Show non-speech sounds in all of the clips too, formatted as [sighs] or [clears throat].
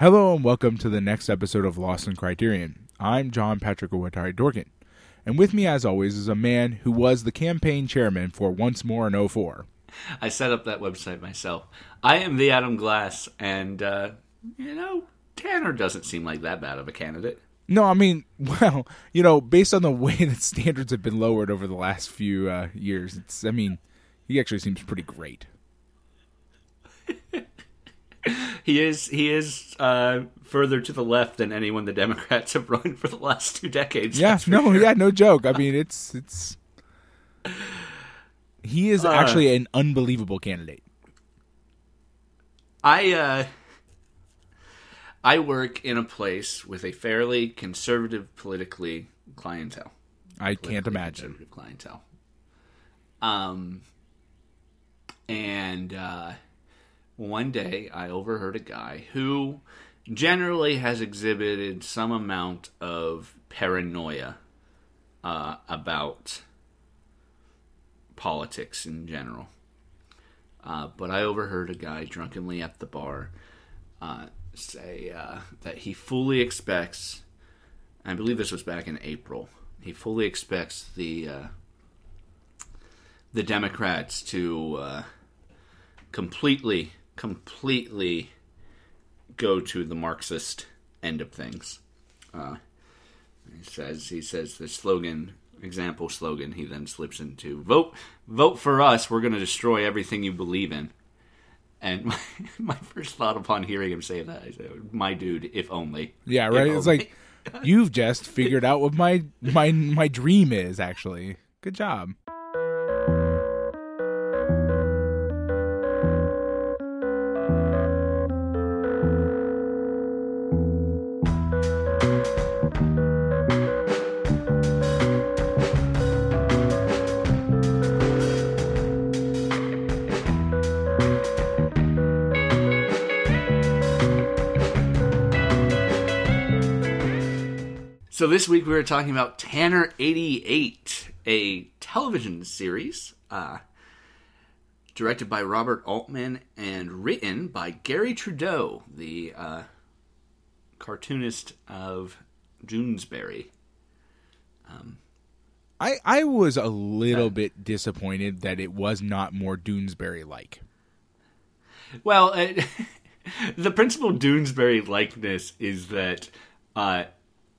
Hello and welcome to the next episode of Lost in Criterion. I'm John Patrick Owatari Dorkin. And with me, as always, is a man who was the campaign chairman for Once More in 04. I set up that website myself. I am the Adam Glass, and, uh, you know, Tanner doesn't seem like that bad of a candidate. No, I mean, [laughs] well, you know, based on the way [laughs] that standards have been lowered over the last few uh, years, it's, I mean, he actually seems pretty great. He is he is uh, further to the left than anyone the Democrats have run for the last two decades. Yeah, no, sure. yeah, no joke. I mean, it's it's he is Uh, actually an unbelievable candidate. I uh, I work in a place with a fairly conservative politically clientele. I can't imagine. conservative clientele. Um, and uh, one day I overheard a guy who generally has exhibited some amount of paranoia uh, about politics in general. Uh, but I overheard a guy drunkenly at the bar uh, say uh, that he fully expects, I believe this was back in April, he fully expects the uh, the Democrats to uh, completely, completely go to the Marxist end of things. Uh, he says he says the slogan example slogan he then slips into vote vote for us we're going to destroy everything you believe in and [laughs] my, my first thought upon hearing him say that is my dude if only Yeah, right. It's only. like you've just figured out what my my my dream is. Actually, good job. So this week we were talking about Tanner 88, a television series uh, directed by Robert Altman and written by Garry Trudeau, the uh, cartoonist of Doonesbury. I I was a little bit disappointed that it was not more Doonesbury like. Well, uh, [laughs] the principal Doonesbury likeness is that uh,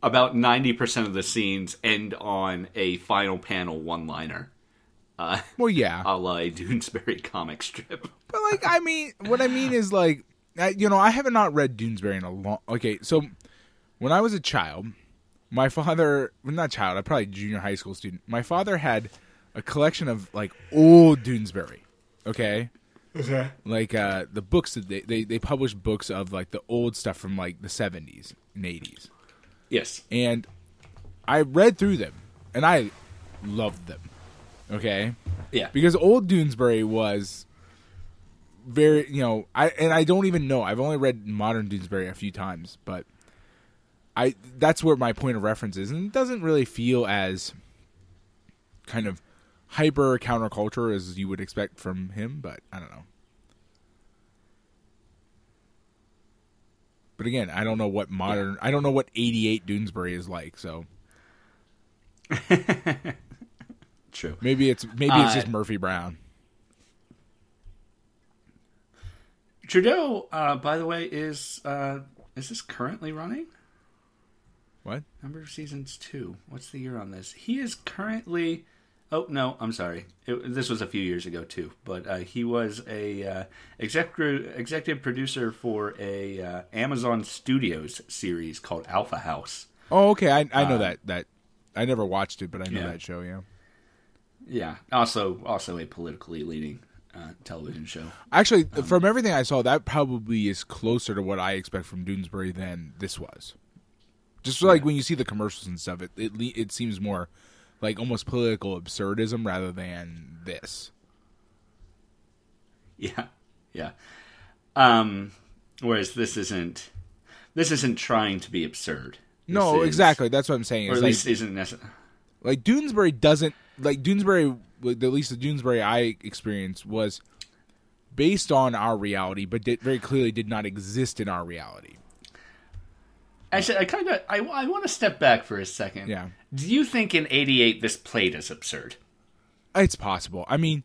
about 90% of the scenes end on a final panel one liner. Uh, Well, yeah, [laughs] a la a Doonesbury comic strip. but like I mean, what I mean is like, I, you know, I haven't not read Doonesbury in a long. Okay, so when I was a child, my father, well, not child, I probably junior high school student. My father had a collection of like old Doonesbury. Okay. Okay. like uh the books that they, they they publish books of like the old stuff from like the 70s and 80s Yes. and i read through them and i loved them okay Yeah. because old doonesbury was very you know i and i don't even know i've only read modern doonesbury a few times but i that's where my point of reference is and it doesn't really feel as kind of hyper counterculture as you would expect from him but i don't know but again i don't know what modern i don't know what 88 doonesbury is like so [laughs] True. maybe it's maybe it's Uh, just murphy brown Trudeau, uh, by the way, is uh, is this currently running? what Number of seasons two. What's the year on this? He is currently. Oh no, I'm sorry. It, this was a few years ago too, but uh, he was a uh, executive executive producer for a uh, Amazon Studios series called Alpha House. oh okay i, I know Uh, that that i never watched it but i know yeah. that show yeah Yeah, also also a politically leading uh, television show. Actually, Um, from everything I saw, that probably is closer to what I expect from Doonesbury than this was. Just like when you see the commercials and stuff, it it, it seems more like almost political absurdism rather than this. Yeah, yeah. Um, whereas this isn't this isn't trying to be absurd. No, is- exactly. That's what I'm saying. or It's at like, least isn't necessary. like Doonesbury doesn't like Doonesbury. like, At least the Doonesbury I experienced was based on our reality, but did, very clearly did not exist in our reality. Actually, I kind of I, I want to step back for a second. Yeah. Do you think in '88 this played as absurd? It's possible. I mean,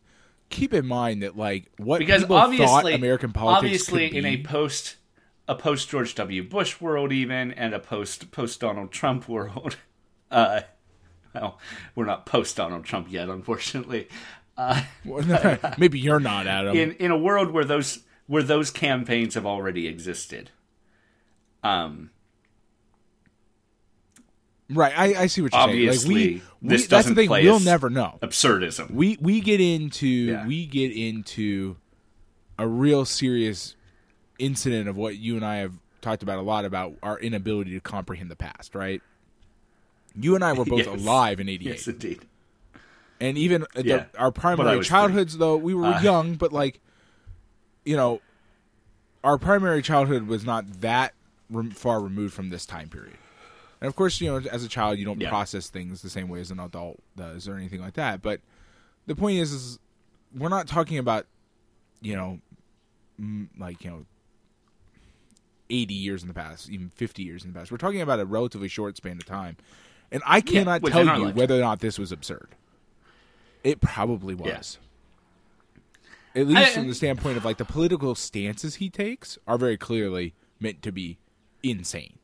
keep in mind that like what Because people obviously, thought American politics obviously, in a post a post George W. Bush world, even and a post post Donald Trump [laughs] world. Uh, well, we're not post Donald Trump yet, unfortunately. Uh, [laughs] maybe you're not Adam. in in a world where those where those campaigns have already existed. Um, right. I, I see what you're saying. Obviously, Like we, we this that's the doesn't thing. play We'll never know. absurdism. We we get into Yeah. we get into a real serious incident of what you and I have talked about a lot about our inability to comprehend the past, right? You and I were [laughs] both Yes. alive in '88. Yes, indeed. and even uh, the, our primary childhoods though we were Uh, young but like you know our primary childhood was not that far removed from this time period and of course you know as a child you don't Yeah. process things the same way as an adult does or anything like that but the point is is we're not talking about you know like you know 80 years in the past even 50 years in the past we're talking about a relatively short span of time and i cannot within tell you whether or not this was absurd it probably Yeah. was. At least I- from the standpoint of like the political stances he takes are very clearly meant to be insane.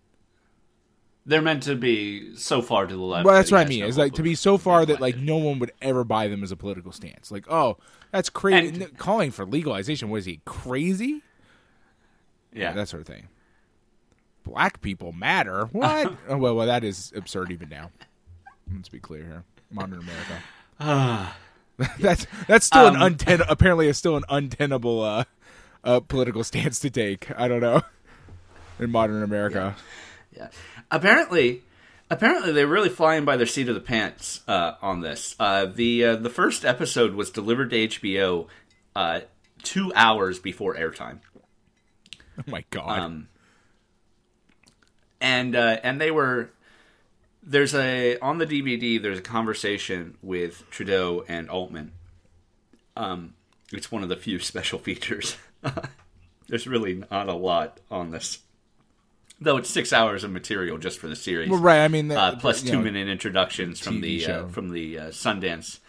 They're meant to be so far to the left. Well, that's that what I mean. no It's like to be so far that like no one would ever buy them as a political stance. Like, oh, that's crazy. And- Calling for legalization was he crazy? yeah, that sort of thing. Black people matter. What? [laughs] oh, well, well, that is absurd even now. Let's be clear here. Modern America. [sighs] [laughs] that's that's still Um, an unten- apparently is still an untenable uh, uh, political stance to take. I don't know. In modern America. yeah. Apparently, apparently they're really flying by their seat of the pants uh, on this. Uh, the uh, the first episode was delivered to HBO uh, two hours before airtime. Oh my god. Um, and uh, and they were there's a on the DVD there's a conversation with Trudeau and Altman. Um, it's one of the few [laughs] special features. [laughs] there's really not a lot on this, though it's six hours of material just for the series. well, right. I mean, the- uh, plus two know, minute introductions from the uh, from the uh, Sundance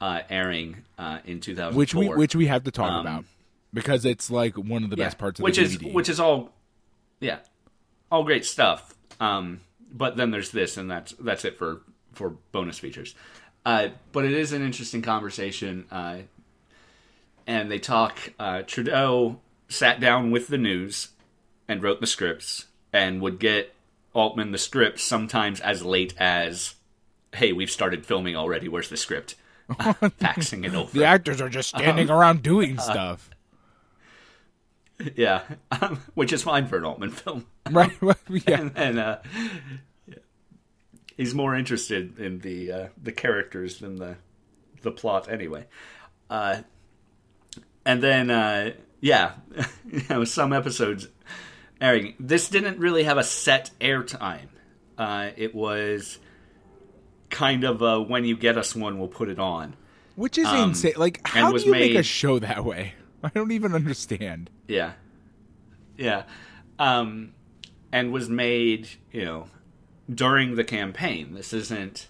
uh, airing uh, in 2004, which we which we have to talk Um, about because it's like one of the Yeah, best parts of which the is DVD. which is all yeah all great stuff um but then there's this and that's that's it for for bonus features uh but it is an interesting conversation uh and they talk uh trudeau sat down with the news and wrote the scripts and would get altman the script sometimes as late as hey we've started filming already where's the script [laughs] faxing it over the actors are just standing Um, around doing stuff. yeah um, which is fine for an altman film [laughs] right? yeah. [laughs] and, and uh, he's more interested in the uh, the characters than the the plot anyway. Uh, and then uh, yeah, you know some episodes airing. This didn't really have a set airtime. Uh, it was kind of a, when you get us one, we'll put it on. Which is Um, insane. Like, how do you make a show that way? [laughs] I don't even understand. Yeah. Yeah. Um, and was made, you know, during the campaign. This isn't.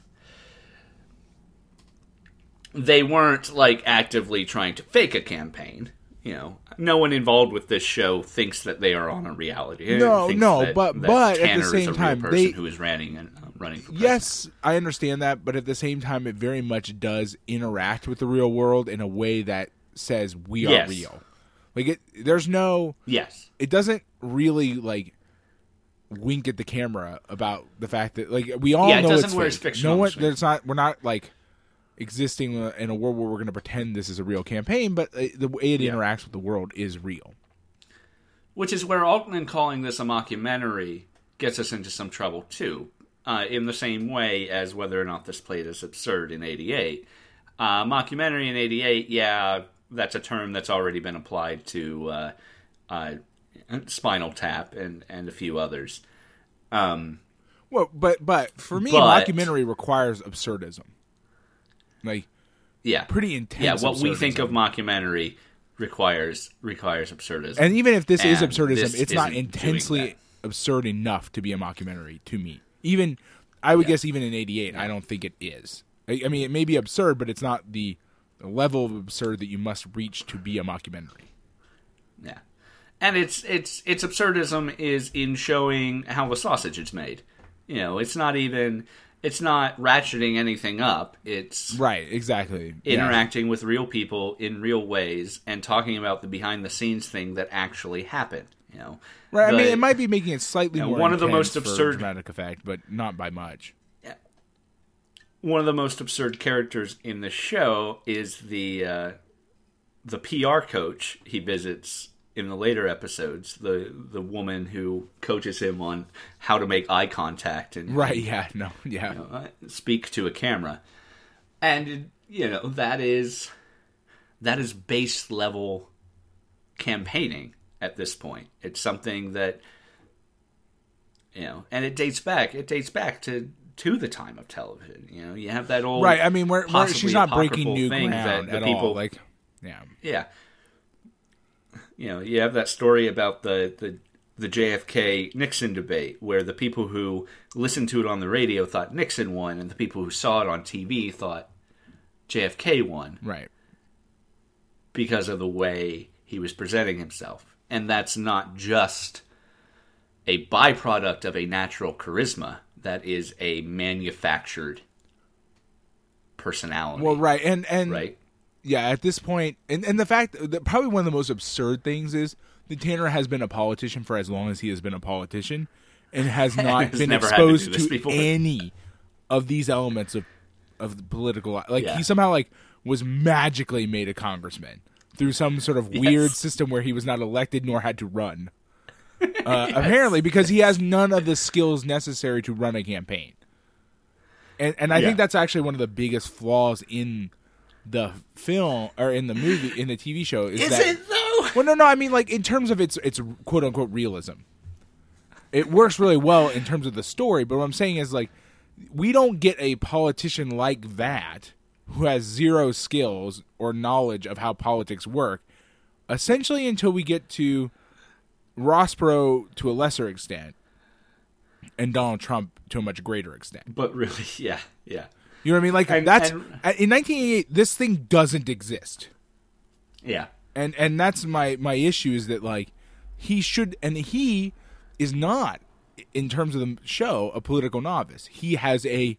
They weren't like actively trying to fake a campaign. You know, no one involved with this show thinks that they are on a reality. No, no, that- but- that but at the same time, person they- who is running and uh, running for president. Yes, I understand that, but at the same time, it very much does interact with the real world in a way that says we are Yes. real. Like, it, there's no, Yes. it doesn't really like wink at the camera about the fact that like we all Yeah, it know doesn't it's wear fake. its fictional No one, there's not. We're not like existing uh, in a world where we're going to pretend this is a real campaign, but uh, the way it Yeah. interacts with the world is real. Which is where Altman calling this a mockumentary gets us into some trouble too. Uh, in the same way as whether or not this played is absurd in '88. Uh, mockumentary in '88, yeah, that's a term that's already been applied to uh, uh, Spinal Tap and and a few others. Um, Well, but but for me, But- mockumentary requires absurdism. Like yeah, pretty intense. yeah. What we think of mockumentary requires requires absurdism. and even if this is absurdism, this it's not intensely absurd enough to be a mockumentary to me. Even I would Yeah. guess even in '88, I don't think it is. I, I mean, it may be absurd, but it's not the level of absurd that you must reach to be a mockumentary. Yeah, and it's it's its absurdism is in showing how the sausage is made. You know, it's not even it's not ratcheting anything up. It's Right? Exactly. Yeah. interacting with real people in real ways and talking about the behind the scenes thing that actually happened. You know, Right. I mean, it might be making it slightly Yeah, more one of the most absurd- dramatic effect, but not by much. one of the most absurd characters in the show is the uh, the PR coach he visits in the later episodes. The the woman who coaches him on how to make eye contact and Right? Yeah. No. Yeah. you know, uh, speak to a camera, and you know that is that is base level campaigning at this point. It's something that you know, and it dates back. It dates back to to the time of television. You know, you have that old Right. I mean, we're, we're, she's not breaking new ground that at people all. Like, yeah. yeah. You know, you have that story about the, the the JFK Nixon debate where the people who listened to it on the radio thought Nixon won and the people who saw it on TV thought JFK won Right. because of the way he was presenting himself. And that's not just a byproduct of a natural charisma, that is a manufactured personality. Well, right. And and right? Yeah, at this point, and and the fact that probably one of the most absurd things is that Tanner has been a politician for as long as he has been a politician, and has [laughs] not been had to exposed to, any of these elements of of the political. li- Like Yeah. he somehow like was magically made a congressman through some sort of weird Yes. system where he was not elected nor had to run. [laughs] Uh, Apparently, because he has none of the skills necessary to run a campaign, and and I Yeah. think that's actually one of the biggest flaws in the film or in the movie in the TV show is, Is that it though? well no no I mean like in terms of its its quote unquote realism it works really well in terms of the story but what I'm saying is like we don't get a politician like that who has zero skills or knowledge of how politics work essentially until we get to Ross Perot to a lesser extent and Donald Trump to a much greater extent But really, [laughs] yeah, yeah. You know what I mean like And- that's and- uh, in 1988 this thing doesn't exist Yeah. and and that's my my issue is that like he should and he is not in terms of the show a political novice he has a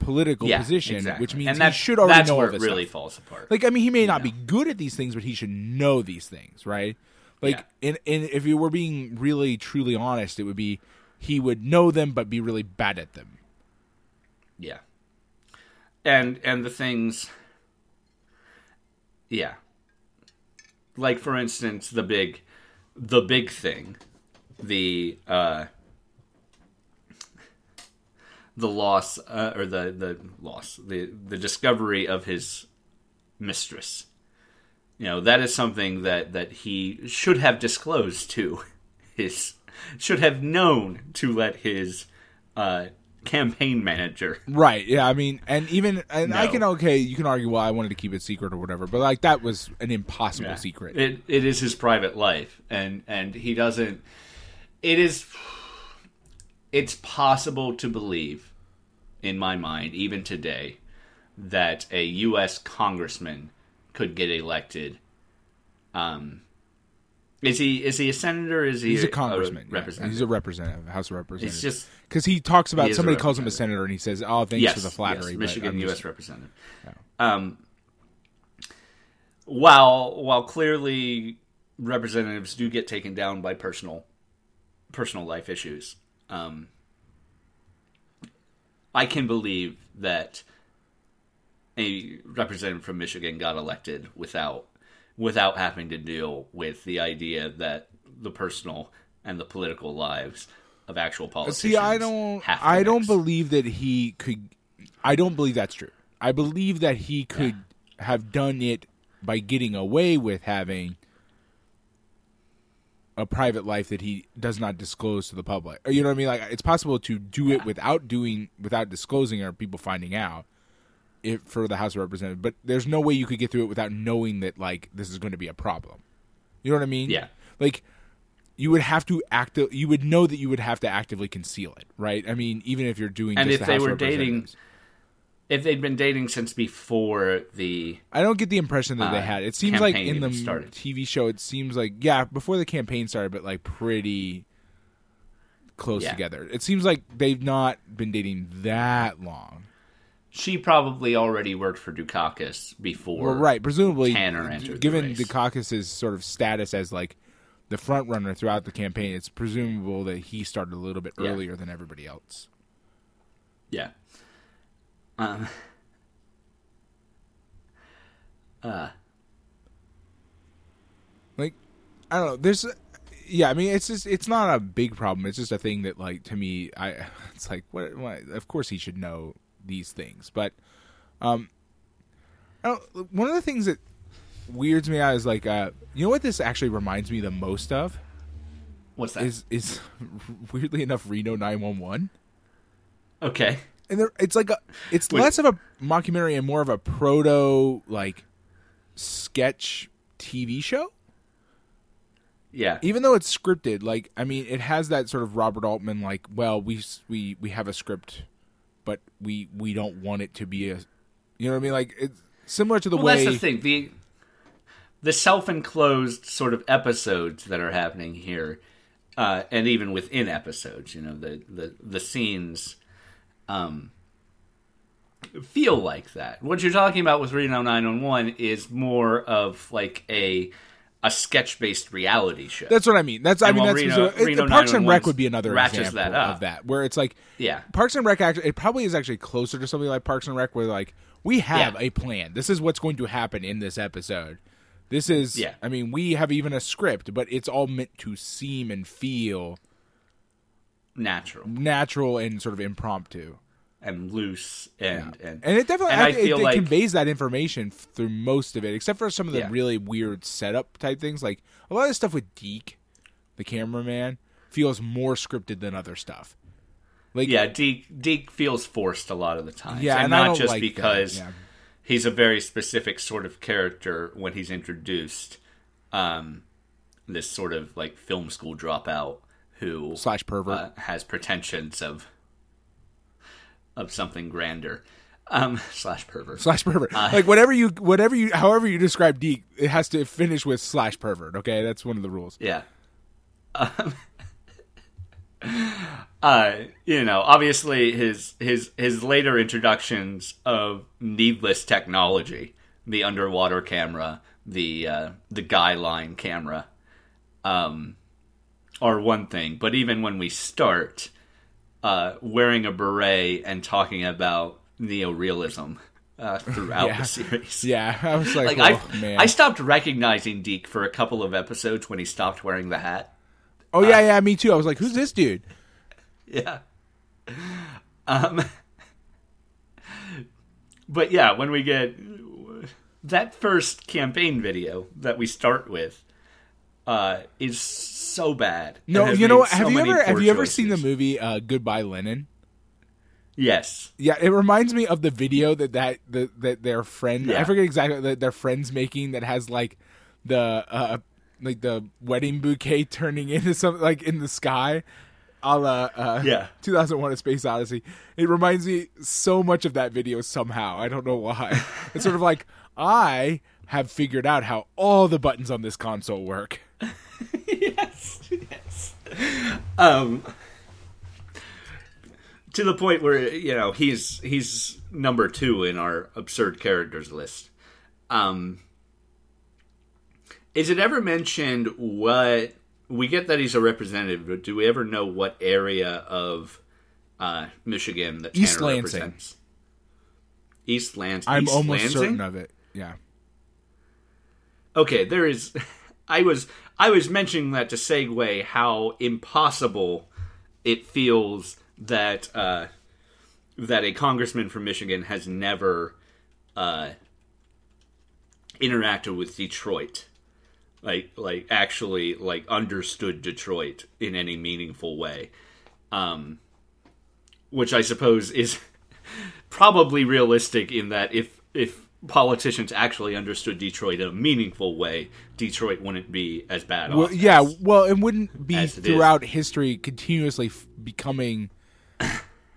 political Yeah, position exactly. which means and he that, should already that's know where all it really stuff. falls apart. like i mean he may not Yeah. be good at these things but he should know these things right like Yeah. in, in if you were being really truly honest it would be he would know them but be really bad at them yeah. And and the things Yeah. Like for instance, the big the big thing, the uh the loss uh, or the the loss, the the discovery of his mistress. You know, that is something that that he should have disclosed to [laughs] his should have known to let his uh campaign manager right yeah i mean and even and i can okay you can argue well i wanted to keep it secret or whatever but like that was an impossible Yeah. secret It it is his private life, and and he doesn't. It is. It's possible to believe, in my mind, even today, that a U.S. congressman could get elected. Um, is he is he a senator? Is he He's a congressman. yeah. representative? He's a representative, House of Representatives. It's just because he talks about He somebody calls him a senator and he says, "Oh, thanks yes, for the flattery." yes, Michigan I'm U.S. just- representative. Um, while while clearly representatives do get taken down by personal personal life issues, um, I can believe that a representative from Michigan got elected without without having to deal with the idea that the personal and the political lives of actual politicians. See, I don't. have to I don't believe that he could. I don't believe that's true. I believe that he could have done it by getting away with having a private life that he does not disclose to the public. Or, you know what I mean? Like it's possible to do it without doing without disclosing or people finding out. If for the House of Representatives, but there's no way you could get through it without knowing that like this is going to be a problem. You know what I mean? Yeah. Like you would have to act. You would know that you would have to actively conceal it, right? I mean, even if you're doing And if the they House were dating- If they'd been dating since before the I don't get the impression that they uh, had. It seems like in the started. TV show, it seems like yeah, before the campaign started, but like pretty close Yeah. together. It seems like they've not been dating that long. She probably already worked for Dukakis before. Well, right, presumably, Tanner entered the given the Dukakis's sort of status as like the front runner throughout the campaign, it's presumable that he started a little bit Yeah. earlier than everybody else. Yeah. Um. Uh, Like, I don't know. There's, yeah. I mean, it's just it's not a big problem. It's just a thing that like to me, I [laughs] it's like what? what of course, he should know these things, but um, one of the things that weirds me out is like, uh, you know what this actually reminds me the most of what's that? is is [laughs] weirdly enough Reno nine one one. okay. and there, it's like a, it's Wait. less of a mockumentary and more of a proto like sketch TV show. Yeah. Even though it's scripted, like I mean, it has that sort of Robert Altman like, well, we we we have a script, but we we don't want it to be a, you know what I mean? Like it's similar to the Well, way that's the thing. The the self-enclosed sort of episodes that are happening here, uh, and even within episodes, you know, the the the scenes, um, feel like that. What you're talking about with Reno 911 is more of like a a sketch-based reality show. That's what I mean. That's I And mean that's Reno- it- Reno Parks and Rec would be another ratchets example that up. of that, where it's like yeah. Parks and Rec actually it probably is actually closer to something like Parks and Rec where like we have Yeah. a plan. This is what's going to happen in this episode. This is Yeah. I mean, we have even a script, but it's all meant to seem and feel Natural natural and sort of impromptu. And loose and and And it definitely And I it- feel it, like- conveys that information through most of it, except for some of the Yeah. really weird setup type things. Like a lot of the stuff with Deke, the cameraman, feels more scripted than other stuff. Like yeah, Deke Deke feels forced a lot of the time. Yeah, and, and not just like because yeah. he's a very specific sort of character when he's introduced. Um, this sort of like film school dropout who slash pervert. uh, has pretensions of of something grander. Um, [laughs] slash pervert. slash pervert. like whatever you, whatever you, however you describe Deke, it has to finish with slash pervert. Okay, that's one of the rules. Yeah. Um, [laughs] uh, you know, obviously his his his later introductions of needless technology, the underwater camera, the uh, the guy line camera, um, are one thing. But even when we start uh, wearing a beret and talking about neorealism uh, throughout Yeah. the series, [laughs] Yeah, I was like, like oh I, man. I stopped recognizing Deke for a couple of episodes when he stopped wearing the hat. oh yeah, yeah, me too. I was like, who's this dude? [laughs] Yeah. Um. But yeah, when we get that first campaign video that we start with, uh, is so bad. No, you know made? Have so you ever have you ever seen the movie uh, Goodbye Lenin? Yes. Yeah, it reminds me of the video that that that, that their friend I forget exactly that their friends making that has like the uh like the wedding bouquet [laughs] turning into something like in the sky. A la uh, Yeah. [laughs] 2001: A Space Odyssey. It reminds me so much of that video somehow. I don't know why. [laughs] it's sort of like I have figured out how all the buttons on this console work. [laughs] yes. Yes. Um. To the point where you know he's he's number two in our absurd characters list. Um. Is it ever mentioned what we get that he's a representative, but do we ever know what area of uh, Michigan that Tanner East Lansing. represents? East Lansing. I'm East almost Lansing? certain of it. Yeah. okay there is [laughs] i was i was mentioning that to segue how impossible it feels that uh that a congressman from michigan has never uh interacted with detroit. Like like actually like understood detroit in any meaningful way. Um which i suppose is [laughs] probably realistic in that if if politicians actually understood Detroit in a meaningful way, Detroit wouldn't be as bad Well, off. yeah, as- well, it wouldn't be as it is. throughout history continuously f- becoming.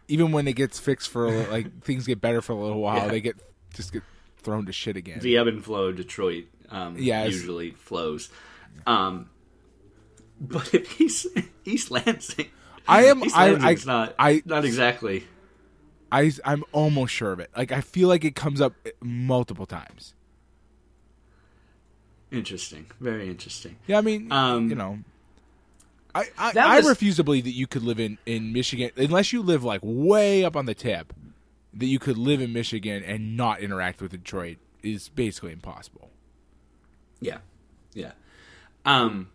Even when it gets fixed for like [laughs] things get better for a little while, Yeah. they get just get thrown to shit again. the ebb and flow of Detroit um, Yes. usually flows. Um, but if East, East Lansing, I am. East I. I. Not I. not exactly. I. I'm almost sure of it. Like I feel like it comes up multiple times. Interesting, very interesting. Yeah, I mean, Um, you know, I I, I was- refuse to believe that you could live in in Michigan unless you live like way up on the tip. That you could live in Michigan and not interact with Detroit is basically impossible. Yeah, yeah. Um,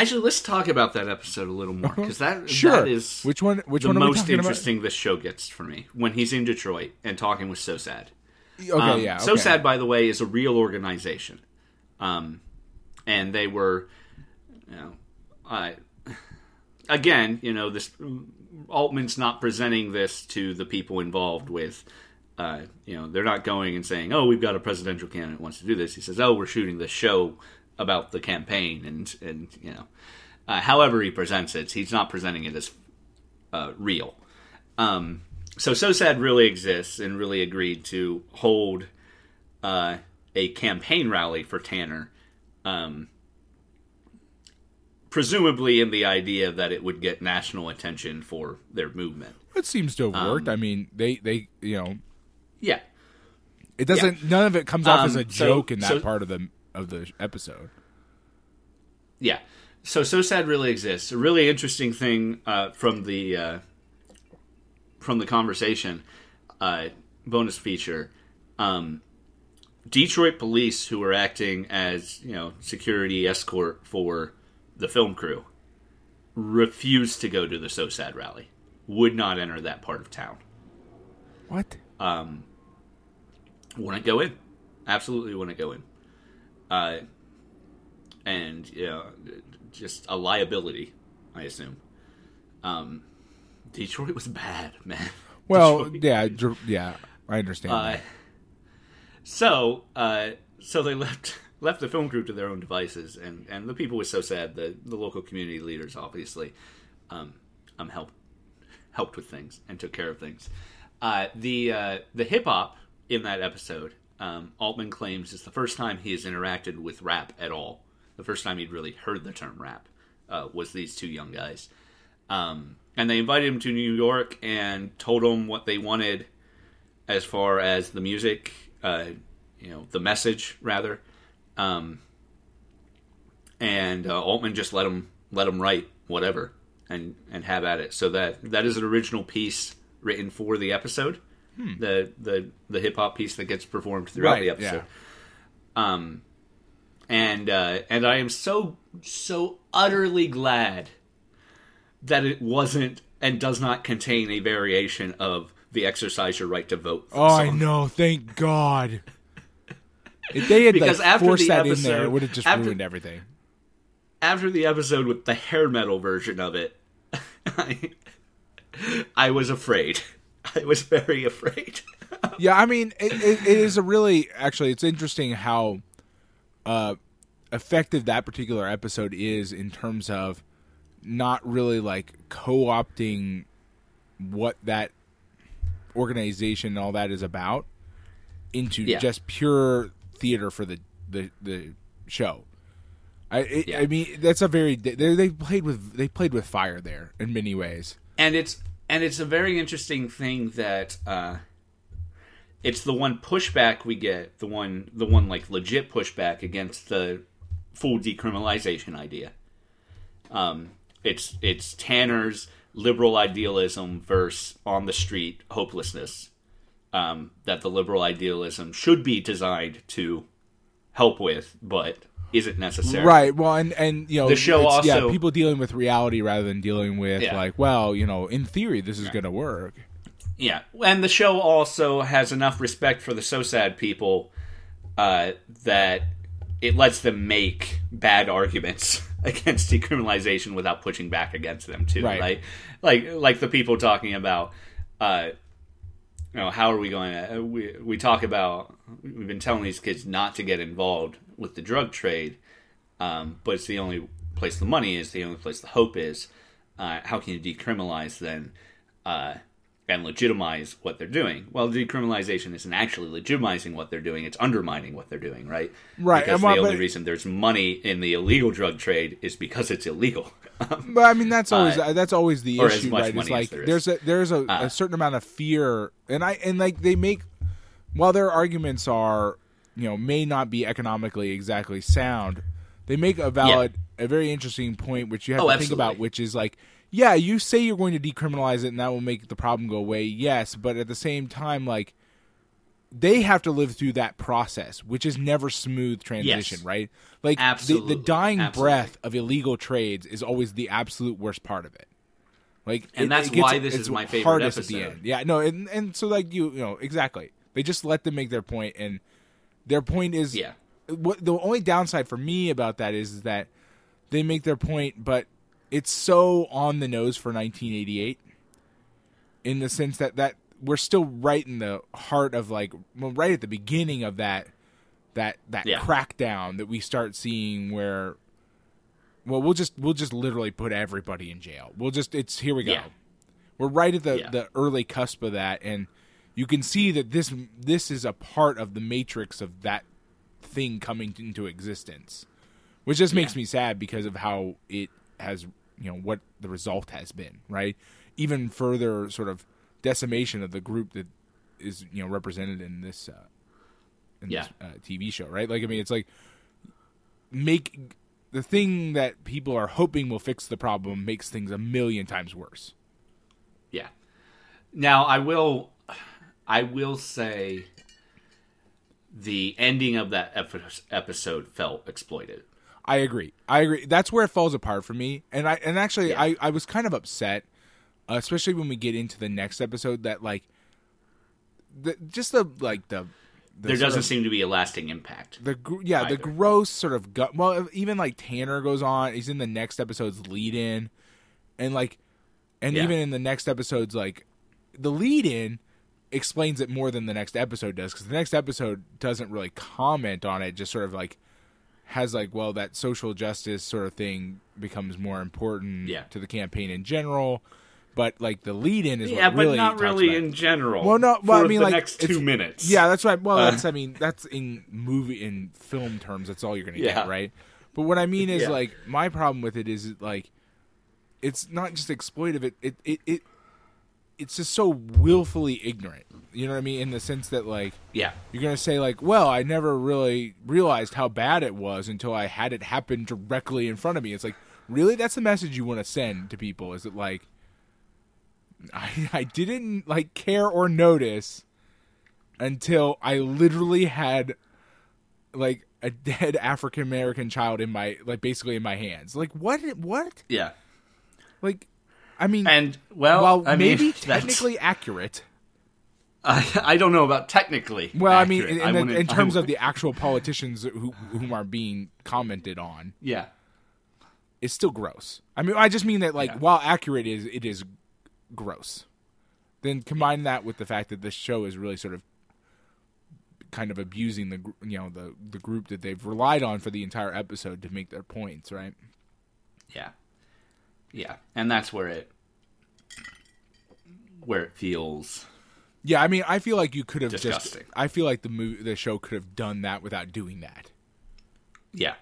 actually, let's talk about that episode a little more because that Uh-huh. Sure. that is which one? Which the one most interesting this show gets for me when he's in Detroit and talking with SOSAD. Okay, Um, yeah. SOSAD, by the way, is a real organization, um, and they were, you know, I again, you know, this Altman's not presenting this to the people involved with. Uh, you know, they're not going and saying, "Oh, we've got a presidential candidate wants to do this." He says, "Oh, we're shooting this show about the campaign," and and you know, uh, however he presents it, he's not presenting it as uh, real. Um, so SOSAD really exists and really agreed to hold uh, a campaign rally for Tanner, um, presumably in the idea that it would get national attention for their movement. It seems to have Um, worked. I mean, they they you know, Yeah, it doesn't. None of it comes off as Um, a so- joke in that so- part of the of the episode. yeah. So SOSAD really exists. A really interesting thing uh, from the uh, from the conversation uh, bonus feature. Um, Detroit police who were acting as you know security escort for the film crew refused to go to the SOSAD rally. Would not enter that part of town. What? Um, Wouldn't go in. Absolutely wouldn't go in. Uh, and you know, just a liability, I assume. Um, Detroit was bad, [laughs] man. Well, Detroit. yeah, yeah. I understand. Uh, so, uh, so they left [laughs] left the film crew to their own devices, and, and the people were so sad. The the local community leaders, obviously, um, um helped helped with things and took care of things. Uh, the uh, the hip hop in that episode, um, Altman claims it's the first time he has interacted with rap at all. The first time he'd really heard the term rap uh, was these two young guys. Um, and they invited him to New York and told him what they wanted as far as the music, uh, you know, the message rather. Um, and uh, Altman just let him let him write whatever and and have at it. So that that is an original piece written for the episode. The the the hip hop piece that gets performed throughout Right, the episode. Um, and uh, and I am so so utterly glad that it wasn't and does not contain a variation of the exercise your right to vote. Oh, I know. Thank God. If they had Because like, after forced the that in there, episode- it would have just after- ruined everything. After the episode with the hair metal version of it, [laughs] I, I was afraid. I was very afraid. Yeah, I mean, it, it, it is a really actually. It's interesting how uh, effective that particular episode is in terms of not really like co-opting what that organization and all that is about into Yeah. just pure theater for the the, the show. I it, Yeah. I mean that's a very they, they played with they played with fire there in many ways. and it's and it's a very interesting thing that uh, it's the one pushback we get, the one the one like legit pushback against the full decriminalization idea. Um, it's it's Tanner's liberal idealism versus on the street hopelessness. Um, that the liberal idealism should be designed to help with, but isn't necessary. Right. Well, and and you know The show it's- yeah also- people dealing with reality rather than dealing with Yeah. like well you know in theory this is going to work. Yeah, and the show also has enough respect for the SOSAD people uh, that it lets them make bad arguments [laughs] against decriminalization without pushing back against them too. Right. Like, like, like the people talking about, uh, you know, how are we going to? We we talk about we've been telling these kids not to get involved with the drug trade, um, but it's the only place the money is, the only place the hope is. Uh, how can you decriminalize then? Uh, and legitimize what they're doing. Well, decriminalization isn't actually legitimizing what they're doing; it's undermining what they're doing, right? Right. Because And the only reason there's money in the illegal drug trade is because it's illegal. [laughs] But I mean, that's always Uh, that's always the or as issue, much right? It's money as like there is. there's a there's a, Uh. a certain amount of fear, and I and like they make while their arguments are you know may not be economically exactly sound, they make a valid, a very interesting point, which you have Oh, to think about, which is like. Yeah, you say you're going to decriminalize it and that will make the problem go away. Yes, but at the same time, like they have to live through that process, which is never smooth transition, Yes. right? Like the, Absolutely. the dying Absolutely. breath of illegal trades is always the absolute worst part of it. Like, And it- that's it gets- why this is my favorite hardest at the episode. end. Yeah, no, and and so like you, you know, exactly. They just let them make their point, and their point is, Yeah. What the only downside for me about that is, is that they make their point, but it's so on the nose for 1988, in the sense that that we're still right in the heart of like, well, right at the beginning of that that that Yeah. crackdown that we start seeing where well we'll just we'll just literally put everybody in jail we'll just it's here we go Yeah. we're right at the Yeah. the early cusp of that and you can see that this this is a part of the matrix of that thing coming into existence which just makes me sad because of how it has you know what the result has been right even further sort of decimation of the group that is you know represented in this uh in Yeah. this uh, TV show, right? Like, I mean, it's like make the thing that people are hoping will fix the problem makes things a million times worse. Yeah. Now I will, I will say, the ending of that episode felt exploited. I agree. I agree. That's where it falls apart for me. And I and actually, Yeah. I I was kind of upset, uh, especially when we get into the next episode. That like, the just the like the. the There doesn't of- seem to be a lasting impact. the yeah the gross sort of gut well even like tanner goes on he's in the next episode's lead in and like and Yeah. even in the next episode's like the lead in explains it more than the next episode does because the next episode doesn't really comment on it just sort of like has like well that social justice sort of thing becomes more important Yeah. to the campaign in general but like the lead in is Yeah, what but really not really in general. well, no, well, I mean, the like next two minutes. Yeah, that's right. Well, Uh, that's I mean, that's in movie in film terms. That's all you're gonna Yeah. get, right? But what I mean is Yeah. like my problem with it is like it's not just exploitive. It it it, it it's just so willfully ignorant. You know what I mean? In the sense that like yeah, you're gonna say like, well, I never really realized how bad it was until I had it happen directly in front of me. It's like, really, that's the message you want to send to people? Is it like, I [laughs] I didn't like care or notice until I literally had like a dead African American child in my like basically in my hands. Like what? What? yeah. Like, I mean, And well, while I mean, maybe [laughs] that's- technically accurate. I, I don't know about technically. Well, I mean, accurate. in, I in, wouldn't- in terms of [laughs] the actual politicians who whom are being commented on, yeah, it's still gross. I mean, I just mean that like Yeah. while accurate is it is gross. Then combine that with the fact that this show is really sort of kind of abusing the you know the the group that they've relied on for the entire episode to make their points, right? yeah, yeah, and that's where it where it feels Yeah, I mean, I feel like you could have just. I feel like the movie, the show could have done that without doing that. Yeah.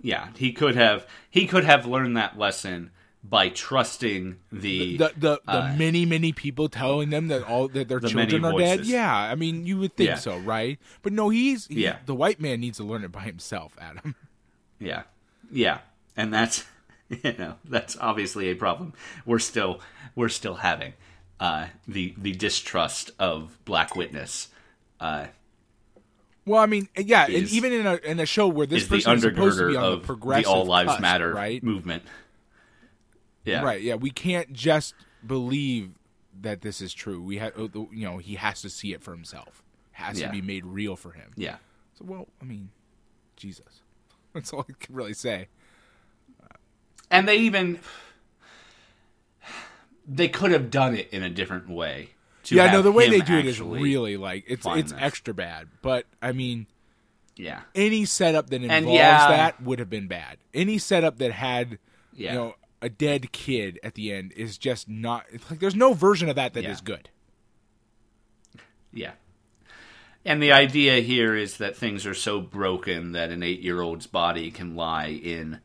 Yeah, he could have he could have learned that lesson by trusting the, the the, the uh, many many people telling them that all that their the children are dead. Yeah, I mean you would think Yeah. so, right? But no, he's he- Yeah. The white man needs to learn it by himself, Adam. Yeah. Yeah. And that's [laughs] you know, that's obviously a problem we're still we're still having. Uh the the distrust of black witness uh Well, I mean, yeah, and even in a in a show where this is person is supposed to be undergirder on the of progressive the All Lives cusp, Matter right? movement. Yeah. Right. Yeah, we can't just believe that this is true. We have, you know, he has to see it for himself. Has Yeah. to be made real for him. Yeah. So, well, I mean, Jesus, [laughs] that's all I can really say. And they even they could have done it in a different way. yeah, no, the way they do it is really like it's it's this. extra bad. But I mean, yeah, any setup that involves yeah. that would have been bad. Any setup that had yeah. you know a dead kid at the end is just not. It's like there's no version of that that is Yeah. good. Yeah. And the idea here is that things are so broken that an eight year old's body can lie in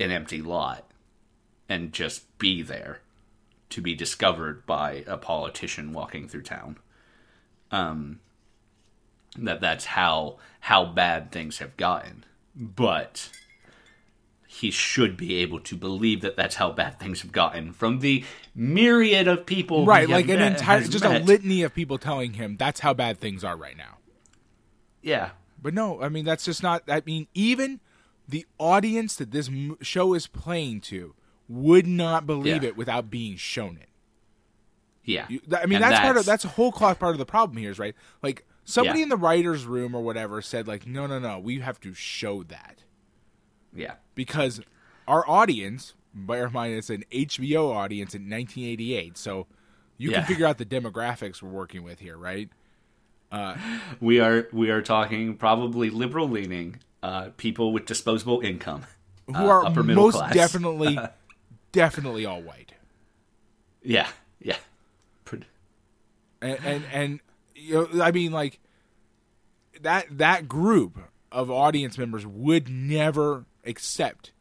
an empty lot and just be there to be discovered by a politician walking through town. Um, that that's how how bad things have gotten. But he should be able to believe that that's how bad things have gotten from the myriad of people Right, like an entire just a litany of people telling him that's how bad things are right now. Yeah. But no, I mean that's just not. I mean, even the audience that this show is playing to would not believe Yeah. it without being shown it. Yeah. You, I mean, And that's, part of that's a whole cloth part of the problem here is right. Like somebody Yeah. in the writers' room or whatever said like, no, no, no, we have to show that Yeah. because our audience, bear in mind, it's an HBO audience in 1988, so you Yeah. can figure out the demographics we're working with here, right? Uh, [laughs] we are we are talking probably liberal leaning uh, people with disposable income. Who Uh, are upper middle most class. definitely, [laughs] definitely all white. Yeah. Yeah. Pretty- and and, and you know, I mean, like that that group of audience members would never accept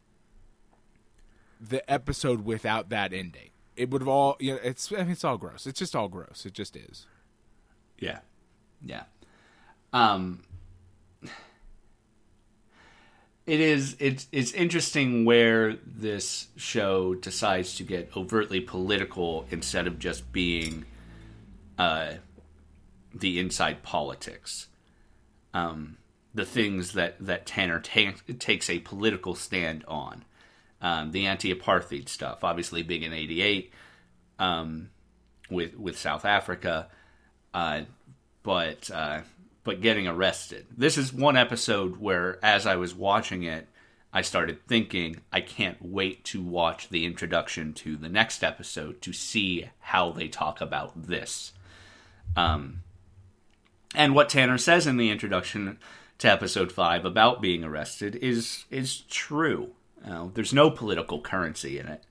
the episode without that ending. It would have all, you know, it's I mean, it's all gross. It's just all gross. It just is. Yeah. Yeah. Um it is it's it's interesting where this show decides to get overtly political instead of just being uh the inside politics. Um the things that that Tanner ta- takes a political stand on. Um, the anti-apartheid stuff, obviously big in '88 um, with with South Africa, uh, but uh, but getting arrested. This is one episode where, as I was watching it, I started thinking, I can't wait to watch the introduction to the next episode to see how they talk about this. Um, and what Tanner says in the introduction to episode five about being arrested is is true. Know, there's no political currency in it,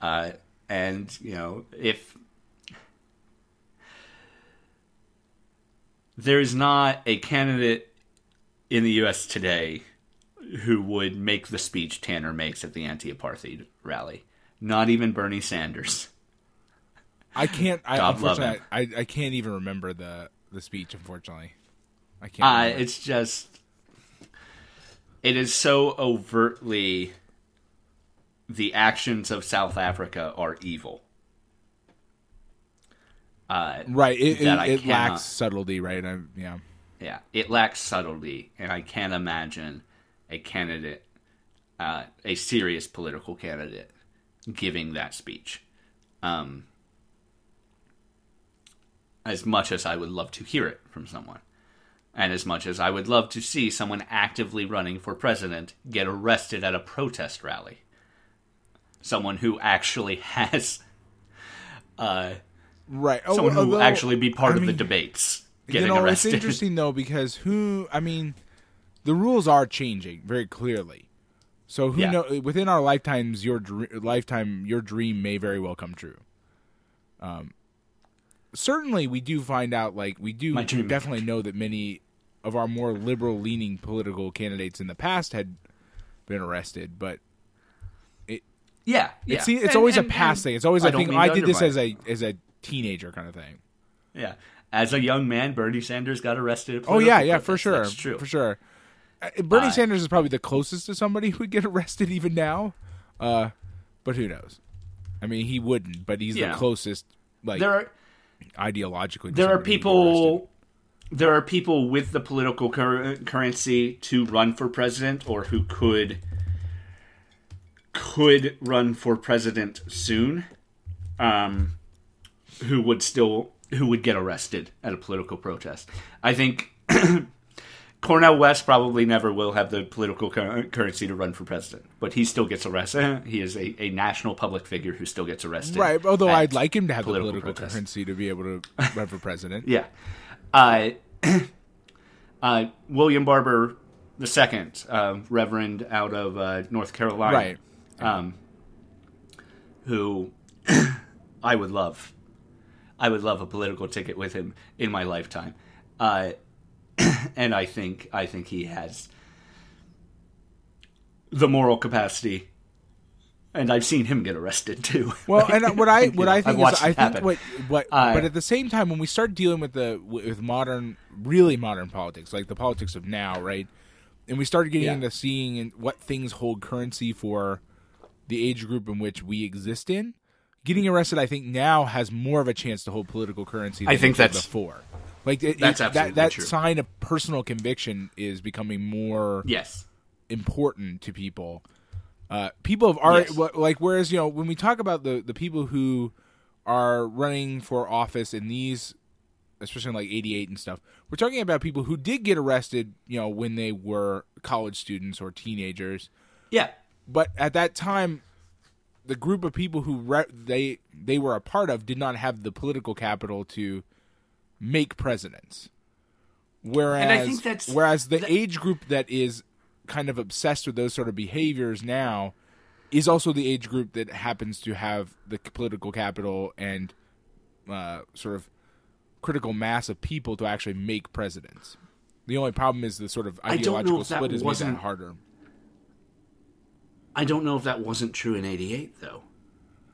uh, and you know if there's not a candidate in the U.S. today who would make the speech Tanner makes at the anti-apartheid rally. Not even Bernie Sanders. I can't. I God love unfortunately, I, I can't even remember the the speech. Unfortunately, I can't. Uh, it's just it is so overtly the actions of South Africa are evil. Uh, right. It, it, I it cannot- lacks subtlety. Right. I, yeah. yeah, it lacks subtlety, and I can't imagine a candidate, uh, a serious political candidate, giving that speech. Um, as much as I would love to hear it from someone, and as much as I would love to see someone actively running for president get arrested at a protest rally, someone who actually [laughs] has, uh, Right. Oh, someone who although- actually be part I of the debates getting you know, arrested. it's interesting though because who? I mean, the rules are changing very clearly. So who Yeah. know? Within our lifetimes, your dr- lifetime, your dream may very well come true. Um, certainly, we do find out. Like we do My dream may definitely know that many of our more liberal-leaning political candidates in the past had been arrested, but Yeah, yeah. it's it's And- always and- a past thing. It's always I a thing. I did this as a as a teenager kind of thing. Yeah. As a young man, Bernie Sanders got arrested. Oh yeah, yeah, for sure, That's true. for sure. Uh, Bernie Uh, Sanders is probably the closest to somebody who would get [laughs] arrested even now, uh, but who knows? I mean, he wouldn't, but he's Yeah. the closest, like There are ideologically. there are somebody who'd get arrested. people there are people with the political cur- currency to run for president or who could could run for president soon um who would still who would get arrested at a political protest i think [clears throat] Cornel West probably never will have the political cur- currency to run for president, but he still gets arrested. [laughs] He is a, a national public figure who still gets arrested. Right. Although I'd like him to have the political political protest. currency to be able to run for president. [laughs] Yeah. Uh, [clears throat] uh, William Barber II, uh, Reverend out of uh, North Carolina. Right. Um, who [clears throat] I would love. I would love a political ticket with him in my lifetime. Uh, [clears throat] and I think I think he has the moral capacity. And I've seen him get arrested too. Well, and what I [laughs] what know, I I've think is I think what what Uh, but at the same time when we start dealing with the with modern really modern politics like the politics of now right and we started getting Yeah. into seeing what things hold currency for the age group in which we exist in getting arrested I think now has more of a chance to hold political currency than I think that's- before like it, that's it- that that true. sign of personal conviction is becoming more yes. important to people. Uh, people have already Yes. like whereas you know when we talk about the the people who are running for office in these, especially in like '88 and stuff, we're talking about people who did get arrested, you know, when they were college students or teenagers. Yeah. But at that time, the group of people who re- they they were a part of did not have the political capital to make presidents. Whereas, whereas the age group that is kind of obsessed with those sort of behaviors now is also the age group that happens to have the political capital and uh, sort of critical mass of people to actually make presidents. The only problem is the sort of I don't know ideological split is made wasn't- harder. I don't know if that wasn't true in 88, though.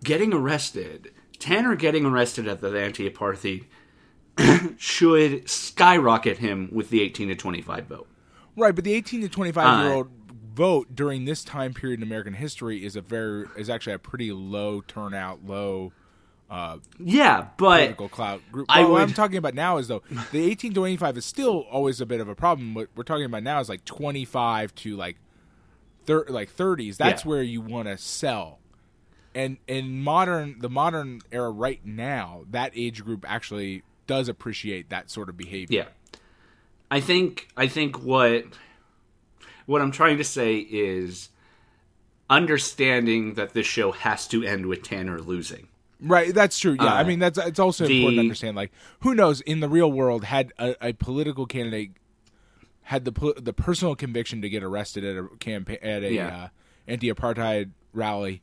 Getting arrested, Tanner getting arrested at the anti apartheid [coughs] should skyrocket him with the 18 to 25 vote. Right, but the 18 to 25 Uh, year old vote during this time period in American history is a very is actually a pretty low turnout, low uh, Yeah, but political clout group. Well, what would- I'm talking about now is though the 18 to 25 is still always a bit of a problem. What we're talking about now is like 25 to like thir- like 30s. That's Yeah. where you want to sell. And in modern the modern era right now, that age group actually does appreciate that sort of behavior. yeah. I think I think what what I'm trying to say is understanding that this show has to end with Tanner losing. Right, that's true. Yeah, I Uh, mean that's it's also the- important to understand. Like, who knows in the real world had a, a political candidate had the the personal conviction to get arrested at a campaign at a Yeah. uh, anti-apartheid rally.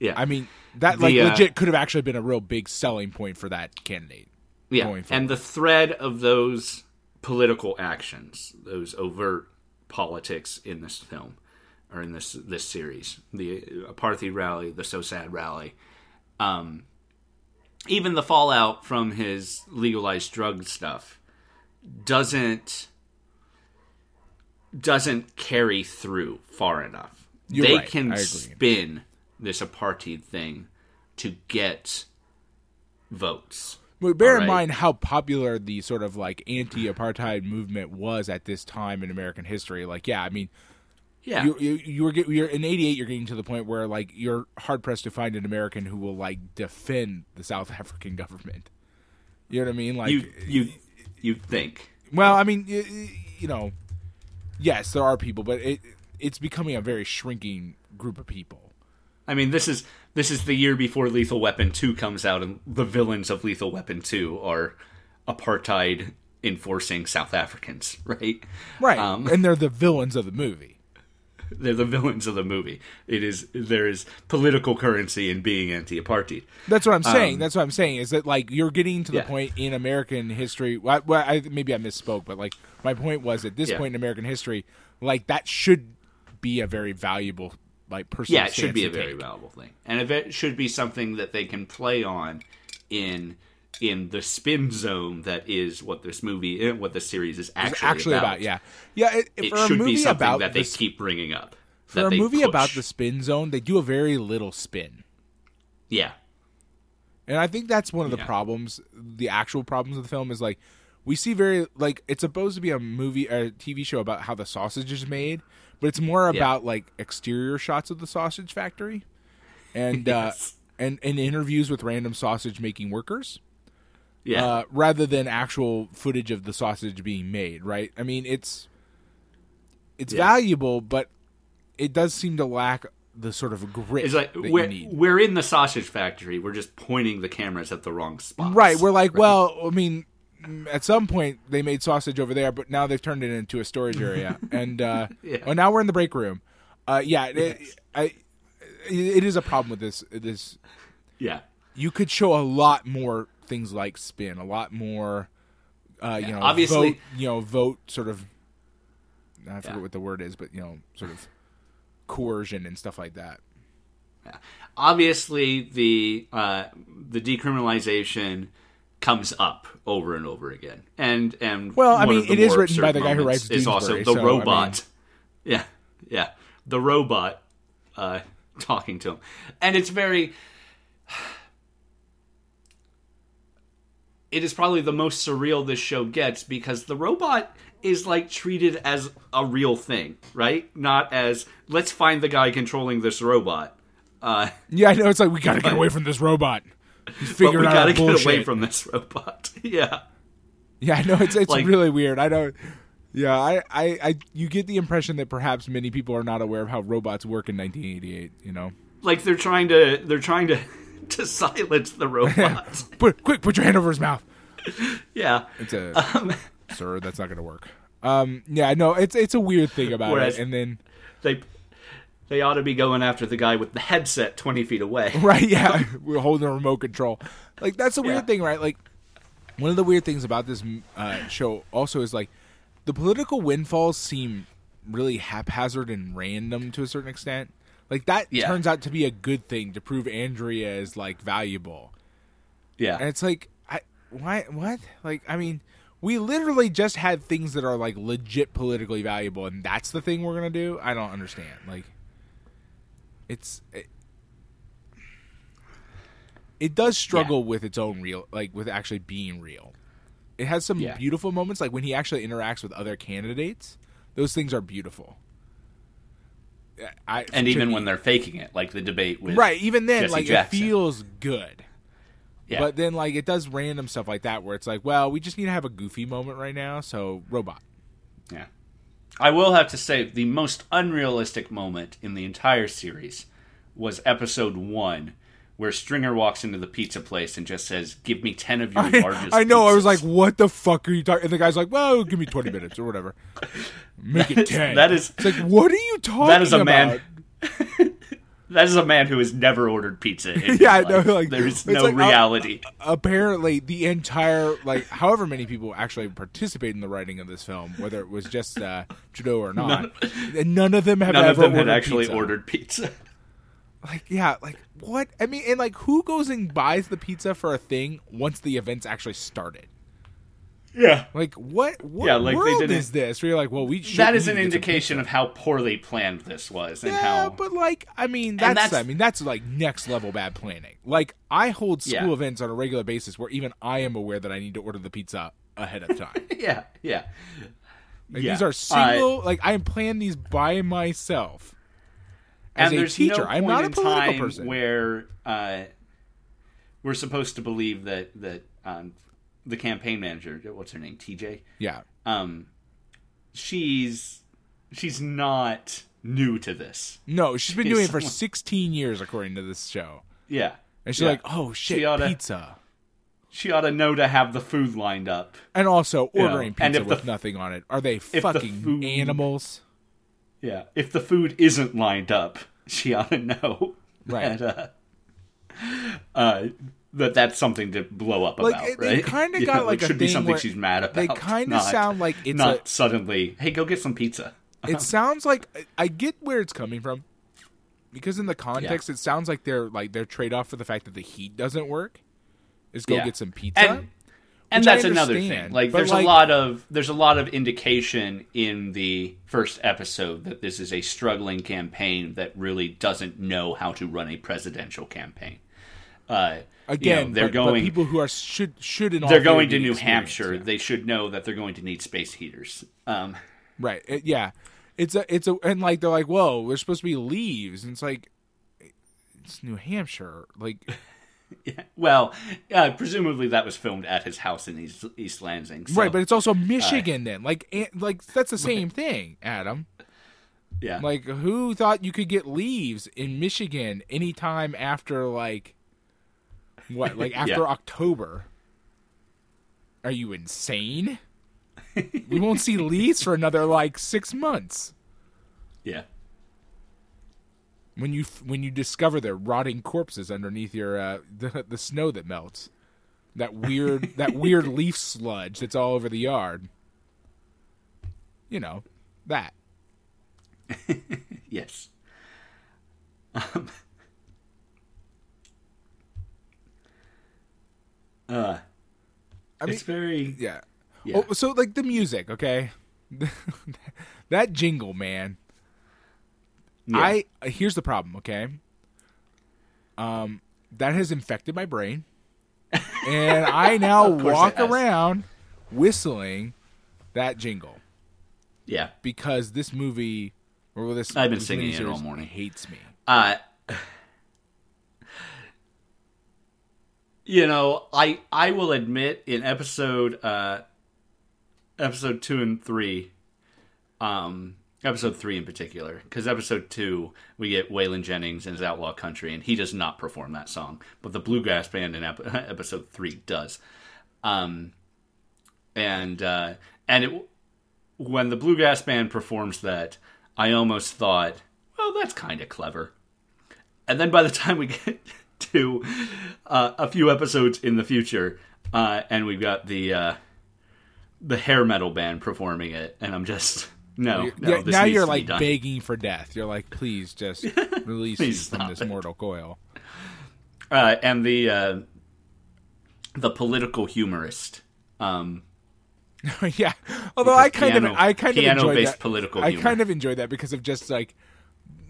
Yeah. I mean that The, like uh, legit could have actually been a real big selling point for that candidate. yeah. And the thread of those political actions, those overt politics in this film or in this this series, the apartheid rally, the SOSAD rally, um, even the fallout from his legalized drug stuff doesn't doesn't carry through far enough. You're they right. can spin this apartheid thing to get votes. But bear in mind how popular the sort of like anti-apartheid movement was at this time in American history. Like, yeah, I mean, Yeah. you, you, you were you're in '88. You're getting to the point where like you're hard pressed to find an American who will like defend the South [laughs] African government. You know what I mean? Like, you you you think well, I mean, y- y- you know, yes, there are people, but it it's becoming a very shrinking group of people. I mean this is this is the year before Lethal Weapon 2 comes out and the villains of Lethal Weapon 2 are apartheid enforcing South Africans, [laughs] right? Right, Um, and they're the villains of the movie. They're the villains of the movie. It is there is political currency in being anti-apartheid. That's what I'm saying. Um, That's what I'm saying is that like you're getting to the Yeah. point in American history. Well, I, maybe I misspoke, but like my point was at this Yeah. point in American history, like that should be a very valuable like personal. Yeah, it should be a very valuable thing, and it should be something that they can play on in in the spin zone that is what this movie, eh, what this series is actually, actually about. yeah, yeah. It, It for a should movie be something about that they the, keep bringing up. for that a movie about the spin zone, they do a very little spin. yeah, And I think that's one of the Yeah. problems. The actual problems of the film is like we see very like it's supposed to be a movie or a TV show about how the sausage is made, but it's more about like exterior shots of the sausage factory, and [laughs] Yes. uh, and and interviews with random sausage making workers. Yeah. uh, rather than actual footage of the sausage being made. Right? I mean, it's it's Yeah. valuable, but it does seem to lack the sort of grit It's like that we're need. we're in the sausage factory. We're just pointing the cameras at the wrong spot. Right. We're like, well, I mean, at some point they made sausage over there, but now they've turned it into a storage [laughs] area, and uh, [laughs] Yeah. well, now we're in the break room. Uh, yeah, it, I, it is a problem with this. This yeah, you could show a lot more things like spin, a lot more. Uh, you know, obviously- vote, you know, vote sort of. I forget Yeah. what the word is, but you know, sort of coercion and stuff like that. yeah. Obviously, the uh, the decriminalization comes up over and over again, and and Well, I mean, it is written by the guy who writes is also the so, I robot. mean- [laughs] Yeah, yeah, the robot uh, [laughs] talking to him, and it's very. It is probably the most surreal this show gets because the robot is like treated as a real thing, right? Not as let's find the guy controlling this robot. Uh, Yeah, I know. It's like we gotta get away from this robot. [laughs] We out gotta get bullshit. away from this robot. [laughs] yeah, Yeah, I know it's it's Like- really weird. I don't. Yeah, I, I, I, you get the impression that perhaps many people are not aware of how robots work in 1988. You know, like they're trying to they're trying to [laughs] to silence the robot. [laughs] put quick, put your hand over his mouth. yeah, It's a [laughs] Um, sir. That's not going to work. Um, yeah, no, it's it's a weird thing about Whereas- it. And then, they they ought to be going after the guy with the headset twenty feet away. right? Yeah, we're holding a remote control. Like that's a weird Yeah. thing, right? Like one of the weird things about this uh, show also is like the political windfalls seem really haphazard and random to a certain extent. Like that Yeah. turns out to be a good thing to prove Andrea is like valuable. Yeah, And it's like, I why what? Like, I mean, we literally just had things that are like legit politically valuable, and that's the thing we're gonna do. I don't understand. Like, it's it, it does struggle with its own real, like with actually being real. It has some Yeah. beautiful moments, like when he actually interacts with other candidates. Those things are beautiful. I, and even me- when they're faking it, like the debate with right, even then, Jesse like Jackson. it feels good. yeah, But then, like, it does random stuff like that where it's like, well, we just need to have a goofy moment right now, so robot. yeah. I will have to say the most unrealistic moment in the entire series was episode one, where Stringer walks into the pizza place and just says, "Give me ten of your largest." I know. I was like, what the fuck are you talking? And the guy's like, well, give me 20 minutes or whatever. Make it That is- 10. that is- It's like, what are you talking That is a about? man- [laughs] That is a man who has never ordered pizza. [laughs] Yeah, I know, life. like, there's no like, uh, reality. Apparently, the entire, like, however many people actually participated in the writing of this film, whether it was just uh, Trudeau or [laughs] not, and none of them have None of ever them had actually pizza. ordered pizza. Like, yeah, like what? I mean, and like, who goes and buys the pizza for a thing once the event's actually started? Yeah. Like, what? What Yeah, like, they world didn't- is this? Where you're like, well, we should. That is an need to get some indication of how poorly planned this was and Yeah, how but like, I mean, that's, that's- I mean, that's like next level bad planning. Like, I hold school Yeah. events on a regular basis where even I am aware that I need to order the pizza ahead of time. [laughs] Yeah, yeah. Like, Yeah. These are Uh, single. like, I am planning these by myself. As and a teacher, no I'm not a political time person. where uh, we're supposed to believe that that um, the campaign manager, what's her name, TJ, yeah, um, she's she's not new to this. no, she's been She's doing it for 16 years, according to this show. Yeah, And she's Yeah. like, oh shit, She oughta- pizza. she ought to know to have the food lined up. And also ordering pizza if the with nothing on it. Are they the fucking food- animals? Yeah, if the food isn't lined up, [laughs] she ought to know Right. that uh, uh, that that's something to blow up Like, about. it- they right? kinda [laughs] got, know, like, it should be thing something she's mad about. they kinda sound like it's not a- suddenly. Hey, go get some pizza. [laughs] It sounds like I- get where it's coming from. Because in the context it sounds like they're like their trade off for the fact that the heat doesn't work is go Yeah. get some pizza. And and that's another thing. Like, there's like- a lot of there's a lot of indication in the first episode that this is a struggling campaign that really doesn't know how to run a presidential campaign. Uh, you Again, know, they're but, but going. people who are should should in all they're going to New Hampshire. yeah. They should know that they're going to need space heaters. Um, Right. It- yeah. It's a it's a and like they're like, whoa, there's supposed to be leaves, and it's like it's New Hampshire. Like [laughs] Yeah. Well, uh, presumably that was filmed at his house in East, East Lansing. so- right, but it's also Michigan then. Like like that's the same thing, Adam. yeah, Like who thought you could get leaves in Michigan anytime after like what? Like [laughs] after Yeah. October? Are you insane? we won't see [laughs] leaves for another like 6 months. yeah, When you when you discover their rotting corpses underneath your uh, the the snow that melts. That weird [laughs] that weird leaf sludge that's all over the yard. You know, that. [laughs] yes. Um, uh, I mean, it's very yeah. yeah. Oh, so like the music, okay? [laughs] that jingle, man. Yeah. I here's the problem, okay? Um, that has infected my brain, [laughs] and I now Of course it walk around whistling that jingle yeah. because this movie or this I've been this singing it all morning. hates me. Uh, you know, I I will admit in episode uh, episode two and three, um, episode three in particular, because episode two we get Waylon Jennings and his Outlaw Country, and he does not perform that song, but the Bluegrass Band in ep- [laughs] episode three does. Um, and uh, and it, when the Bluegrass Band performs that, I almost thought, well, that's kind of clever. And then by the time we [laughs] get to uh, a few episodes in the future, uh, and we've got the uh, the hair metal band performing it, and I'm just no, no Yeah, now you're like begging for death. You're like, please just [laughs] release me from this it. mortal coil. uh, and the uh, the political humorist. Um, [laughs] yeah. Although I kind piano- of I kind of enjoyed that. political I humor. kind of enjoyed that because of just like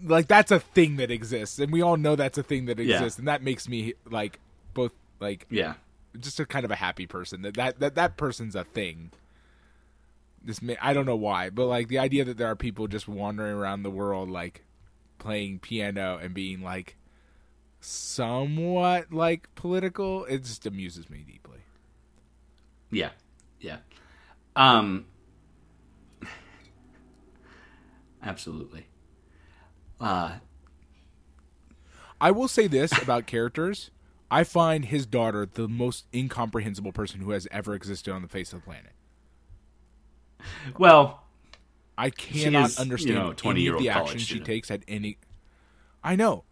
like that's a thing that exists and we all know that's a thing that Yeah. exists and that makes me like both like yeah, just a kind of a happy person that that that, that person's a thing. This may, I don't know why, but like the idea that there are people just wandering around the world like playing piano and being like somewhat like political, it just amuses me deeply. yeah, yeah. Um, [laughs] absolutely. Uh, I will say this about [laughs] characters. I find his daughter the most incomprehensible person who has ever existed on the face of the planet. [laughs] well, I cannot is, understand you know, of 20-year-old the college she student. takes at any. I know,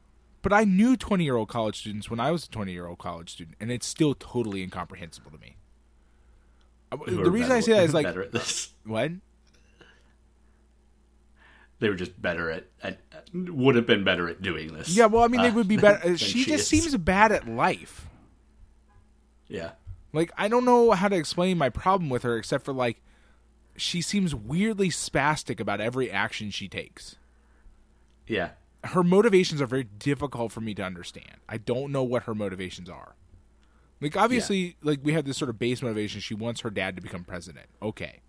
but I knew twenty-year-old college students when I was a twenty-year-old college student, and it's still totally incomprehensible to me. Uh, who The reason better- I say that is [laughs] like better at this. what? They were just better at, at would have been better at doing this. Yeah, well, I mean, they uh, would be better. [laughs] than she just is. seems bad at life. Yeah, Like I don't know how to explain my problem with her except for like she seems weirdly spastic about every action she takes. yeah, Her motivations are very difficult for me to understand. I don't know what her motivations are. Like obviously like we have this sort of base motivation she wants her dad to become president. Okay.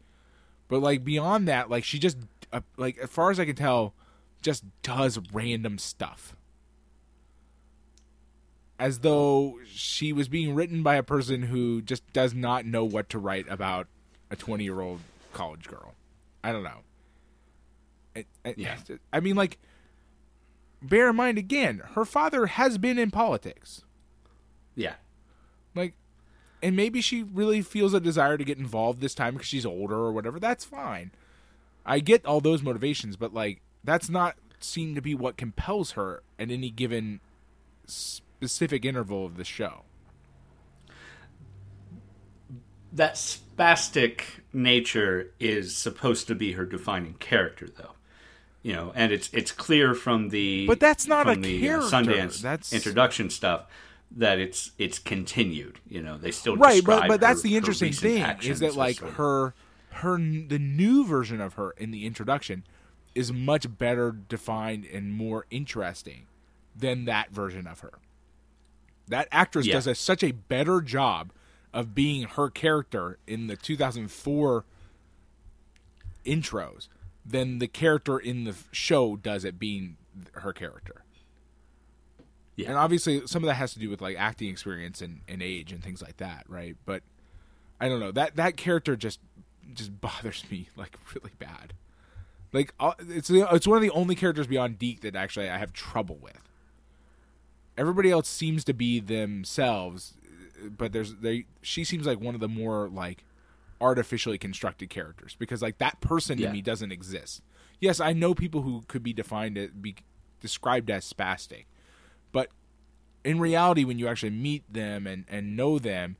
But like beyond that like she just uh, like as far as I can tell just does random stuff. As though she was being written by a person who just does not know what to write about a 20-year-old college girl. I don't know. It- it- Yeah. I mean like bear in mind again, her father has been in politics. yeah, Like, and maybe she really feels a desire to get involved this time because she's older or whatever. That's fine. I get all those motivations, but like, that's not seem to be what compels her at any given specific interval of the show. that spastic nature is supposed to be her defining character, though. You know, and it's it's clear from the But that's not from a the, uh, character. Sundance That's- introduction stuff that it's it's continued. You know, they still right but but that's her- the interesting thing is that like of- her her the new version of her in the introduction is much better defined and more interesting than that version of her that actress Yeah. does a, such a better job of being her character in the 2004 intros than the character in the show does at being her character Yeah. And obviously, some of that has to do with like acting experience and, and age and things like that, right? But I don't know that that character just just [laughs] bothers me like really bad. Like uh, it's it's one of the only characters beyond Deke that actually I have trouble with. Everybody else seems to be themselves, but there's they she seems like one of the more like artificially constructed characters because like that person Yeah. to me doesn't exist. Yes, I know people who could be defined as be described as spastic, but in reality, when you actually meet them and and know them,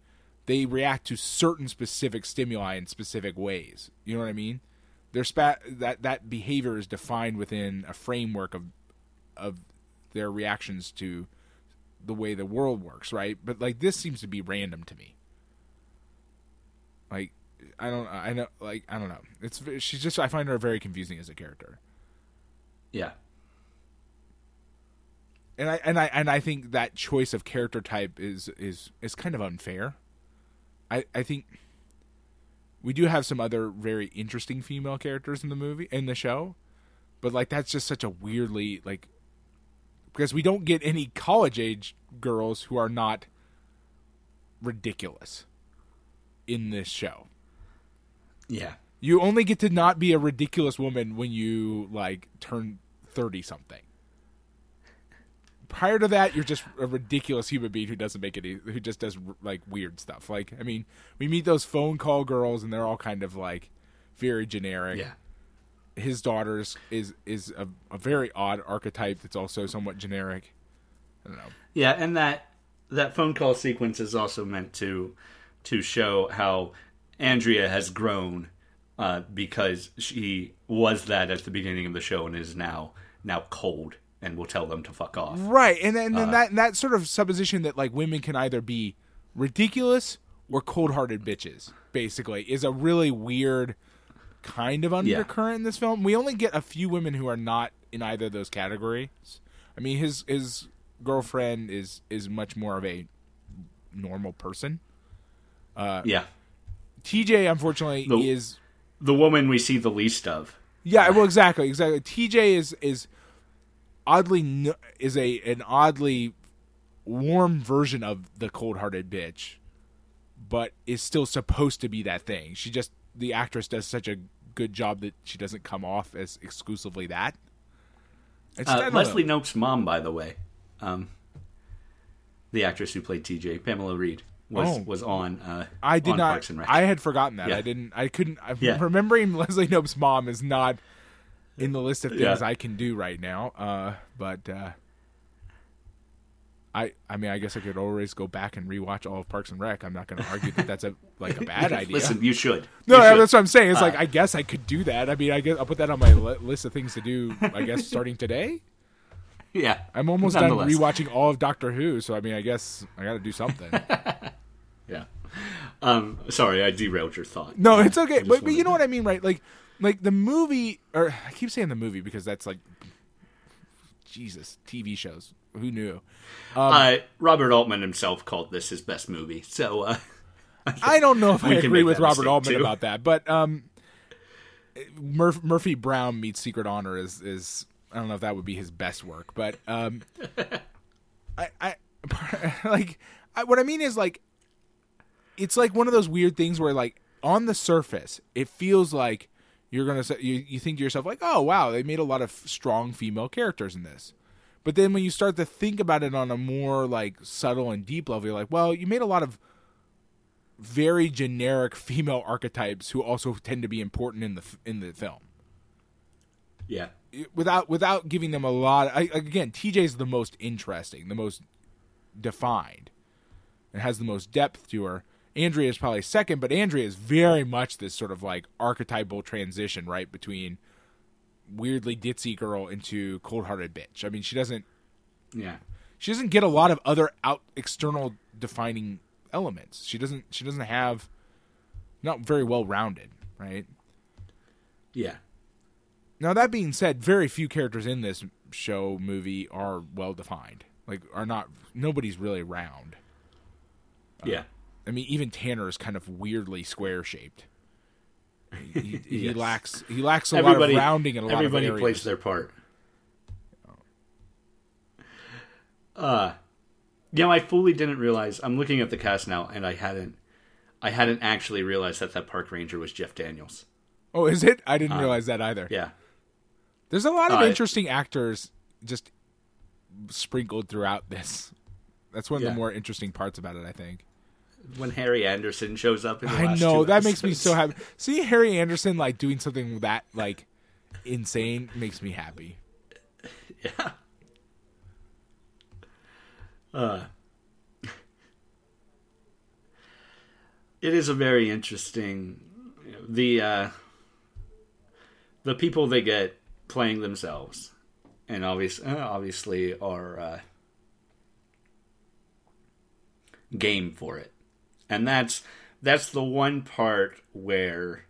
they react to certain specific stimuli in specific ways. You know what I mean? Their spa- that that behavior is defined within a framework of of their reactions to the way the world works, right? But like this seems to be random to me. Like I don't I know like I don't know. It's she's just I find her very confusing as a character. Yeah. And I and I and I think that choice of character type is is is kind of unfair. I I think we do have some other very interesting female characters in the movie in the show, but like that's just such a weirdly like because we don't get any college age girls who are not ridiculous in this show. Yeah. You only get to not be a ridiculous woman when you like turn 30 something. Prior to that, you're just a ridiculous human being who doesn't make any who just does like weird stuff. Like, I mean, we meet those phone call girls and they're all kind of like very generic. Yeah. His daughters is is, a, a very odd archetype that's also somewhat generic. I don't know. Yeah, and that that phone call sequence is also meant to to show how Andrea has grown uh, because she was that at the beginning of the show and is now now cold and will tell them to fuck off. Right, and then, and then that that sort of supposition that like women can either be ridiculous or cold-hearted bitches, basically, is a really weird kind of undercurrent in this film. We only get a few women who are not in either of those categories. I mean, his his girlfriend is is much more of a normal person. Uh, Yeah, TJ, unfortunately, The- is the woman we see the least of. Yeah, well, exactly, exactly. TJ is is oddly is a an oddly warm version of the cold-hearted bitch, but is still supposed to be that thing. She just the actress does such a good job that she doesn't come off as exclusively that. It's, Uh, know. Leslie Knope's mom, by the way, um, the actress who played TJ, Pamela Reed, was Oh. was on. Uh, I did on not. Parks and Rec. I had forgotten that. Yeah. I didn't. I couldn't. I'm Yeah. remembering [laughs] Leslie Knope's mom is not in the list of things Yeah. I can do right now. Uh, but uh, I. I mean, I guess I could always go back and rewatch all of Parks and Rec. I'm not going to argue that that's a like a [laughs] bad idea. Listen, you should. no, You should. that's what I'm saying. It's like Uh, I guess I could do that. I mean, I guess I'll put that on my li- list of things to do. I guess [laughs] starting today. yeah. I'm almost done rewatching all of Doctor Who, so I mean, I guess I got to do something. [laughs] Yeah. Um, sorry, I derailed your thought. No, it's okay. But, but you know what I mean, right? Like, like the movie, or I keep saying the movie because that's like, Jesus, TV shows. Who knew? uh, Robert Altman himself called this his best movie, so uh, [laughs] I don't know if I agree with Robert Altman too. about that, but um, Murph, Murphy Brown meets Secret Honor is is I don't know if that would be his best work, but um, [laughs] I I [laughs] like I, what I mean is like it's like one of those weird things where like on the surface it feels like you're gonna you, you think to yourself like oh wow they made a lot of strong female characters in this but then when you start to think about it on a more like subtle and deep level you're like well you made a lot of very generic [laughs] female archetypes who also tend to be important in the in the film. Yeah, without without giving them a lot I, again TJ's the most interesting the most defined and has the most depth to her. Andrea is probably second but Andrea is very much this sort of like archetypal transition right between weirdly ditzy girl into cold-hearted bitch I mean she doesn't yeah, she doesn't get a lot of other out external defining elements she doesn't she doesn't have not very well rounded right yeah, Now that being said, very few characters in this show movie are well defined. Like are not nobody's really round. yeah. Uh, I mean, even Tanner is kind of weirdly square shaped. He, [laughs] he lacks he lacks a Everybody, lot of rounding and a lot everybody of plays their part. Uh, you know, I fully didn't realize. I'm looking at the cast now, and I hadn't, I hadn't actually realized that that park ranger was Jeff Daniels. Oh, is it? I didn't realize that either. Yeah, There's a lot of Uh, interesting actors just sprinkled throughout this. That's one of Yeah. the more interesting parts about it, I think. When Harry Anderson shows up in the I know that makes me so happy. See Harry Anderson like doing something that like insane makes me happy. Yeah. Uh, it is a very interesting. you know, The uh, the people they get playing themselves, and obvious, uh, obviously are uh, game for it, and that's that's the one part where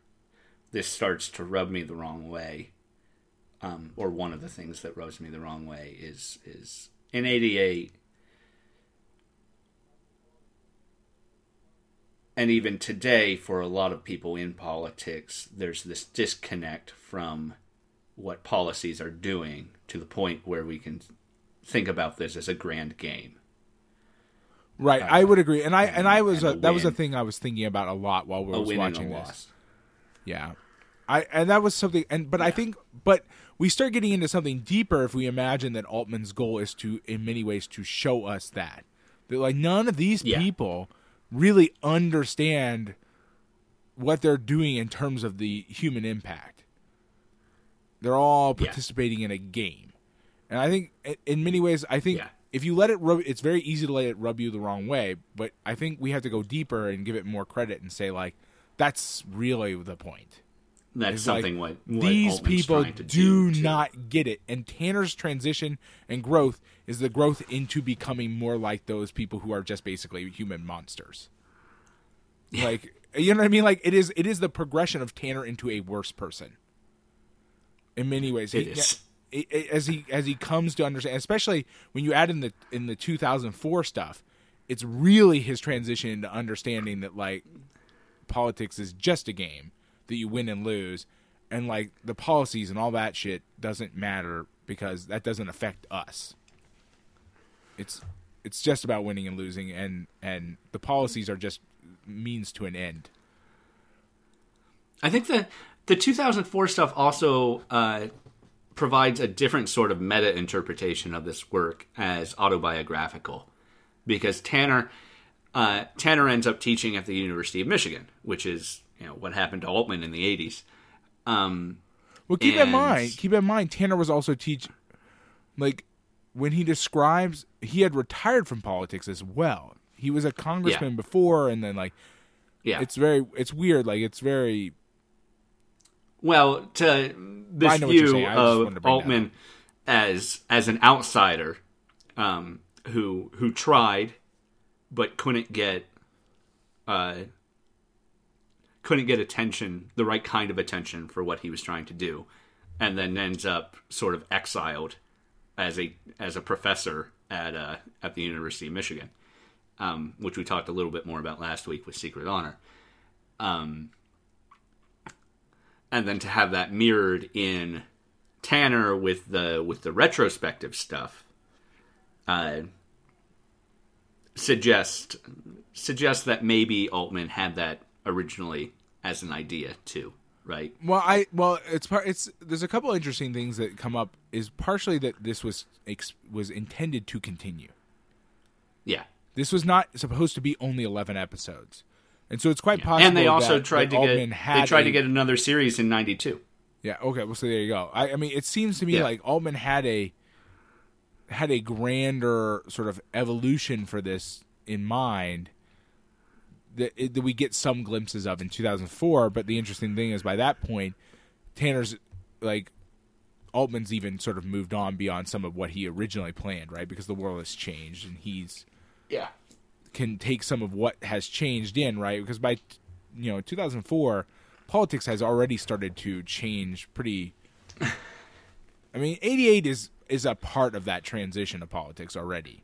this starts to rub me the wrong way um, or one of the things that rubs me the wrong way is is in '88, and even today, for a lot of people in politics, there's this disconnect from what policies are doing to the point where we can think about this as a grand game. Right, I would agree, and I and I was and a that was a thing I was thinking about a lot while we A was win and watching this. loss. Yeah, I and that was something, and but I think, but we start getting into something deeper if we imagine that Altman's goal is to, in many ways, to show us that that like none of these Yeah. people really understand what they're doing in terms of the human impact. They're all Yeah. participating in a game, and I think, in many ways, I think Yeah. If you let it rub, it's very easy to let it rub you the wrong way. But I think we have to go deeper and give it more credit and say like, that's really the point. That's It's like, something what, what these Altman's people do too. not get it. And Tanner's transition and growth is the growth into becoming more like those people who are just basically human monsters. Like you know what I mean? Like it is it is the progression of Tanner into a worse person. In many ways, It He- is. As he as he comes to understand, especially when you add in the in the 2004 stuff, it's really his transition into understanding that like politics is just a game that you win and lose, and like the policies and all that shit doesn't matter because that doesn't affect us. It's it's just about winning and losing, and and the policies are just means to an end. I think the the 2004 stuff also uh, provides a different sort of meta interpretation of this work as autobiographical, because Tanner uh, Tanner ends up teaching at the University of Michigan, which is you know what happened to Altman in the 80s. Um, Well, keep in mind, keep in mind, Tanner was also teach, like, when he describes he had retired from politics as well. He was a congressman before, and then like yeah, it's very, it's weird. Like it's very Well, to this I know what you're view saying. I just wanted to of Altman as as an outsider um, who who tried but couldn't get uh, couldn't get attention, the right kind of attention for what he was trying to do, and then ends up sort of exiled as a as a professor at uh, at the University of Michigan, um, which we talked a little bit more about last week with Secret Honor. Um, and then to have that mirrored in Tanner with the with the retrospective stuff, uh, suggest suggest that maybe Altman had that originally as an idea too, right? well. I well, it's part. It's there's a couple interesting things that come up. Is partially that this was was intended to continue. Yeah, This was not supposed to be only eleven episodes, and so it's quite possible. and they also that- tried that to get Altman had they tried a- to get another series in '92. Yeah. Okay. Well, so there you go. I, I mean, it seems to me Yeah. like Altman had a had a grander sort of evolution for this in mind that, it, that we get some glimpses of in 2004. But the interesting thing is, by that point, Tanner's like Altman's even sort of moved on beyond some of what he originally planned, right? Because the world has changed, and he's Yeah, can take some of what has changed in, right? Because by you know 2004, politics has already started to change pretty. I mean, 88 is is a part of that transition of politics already.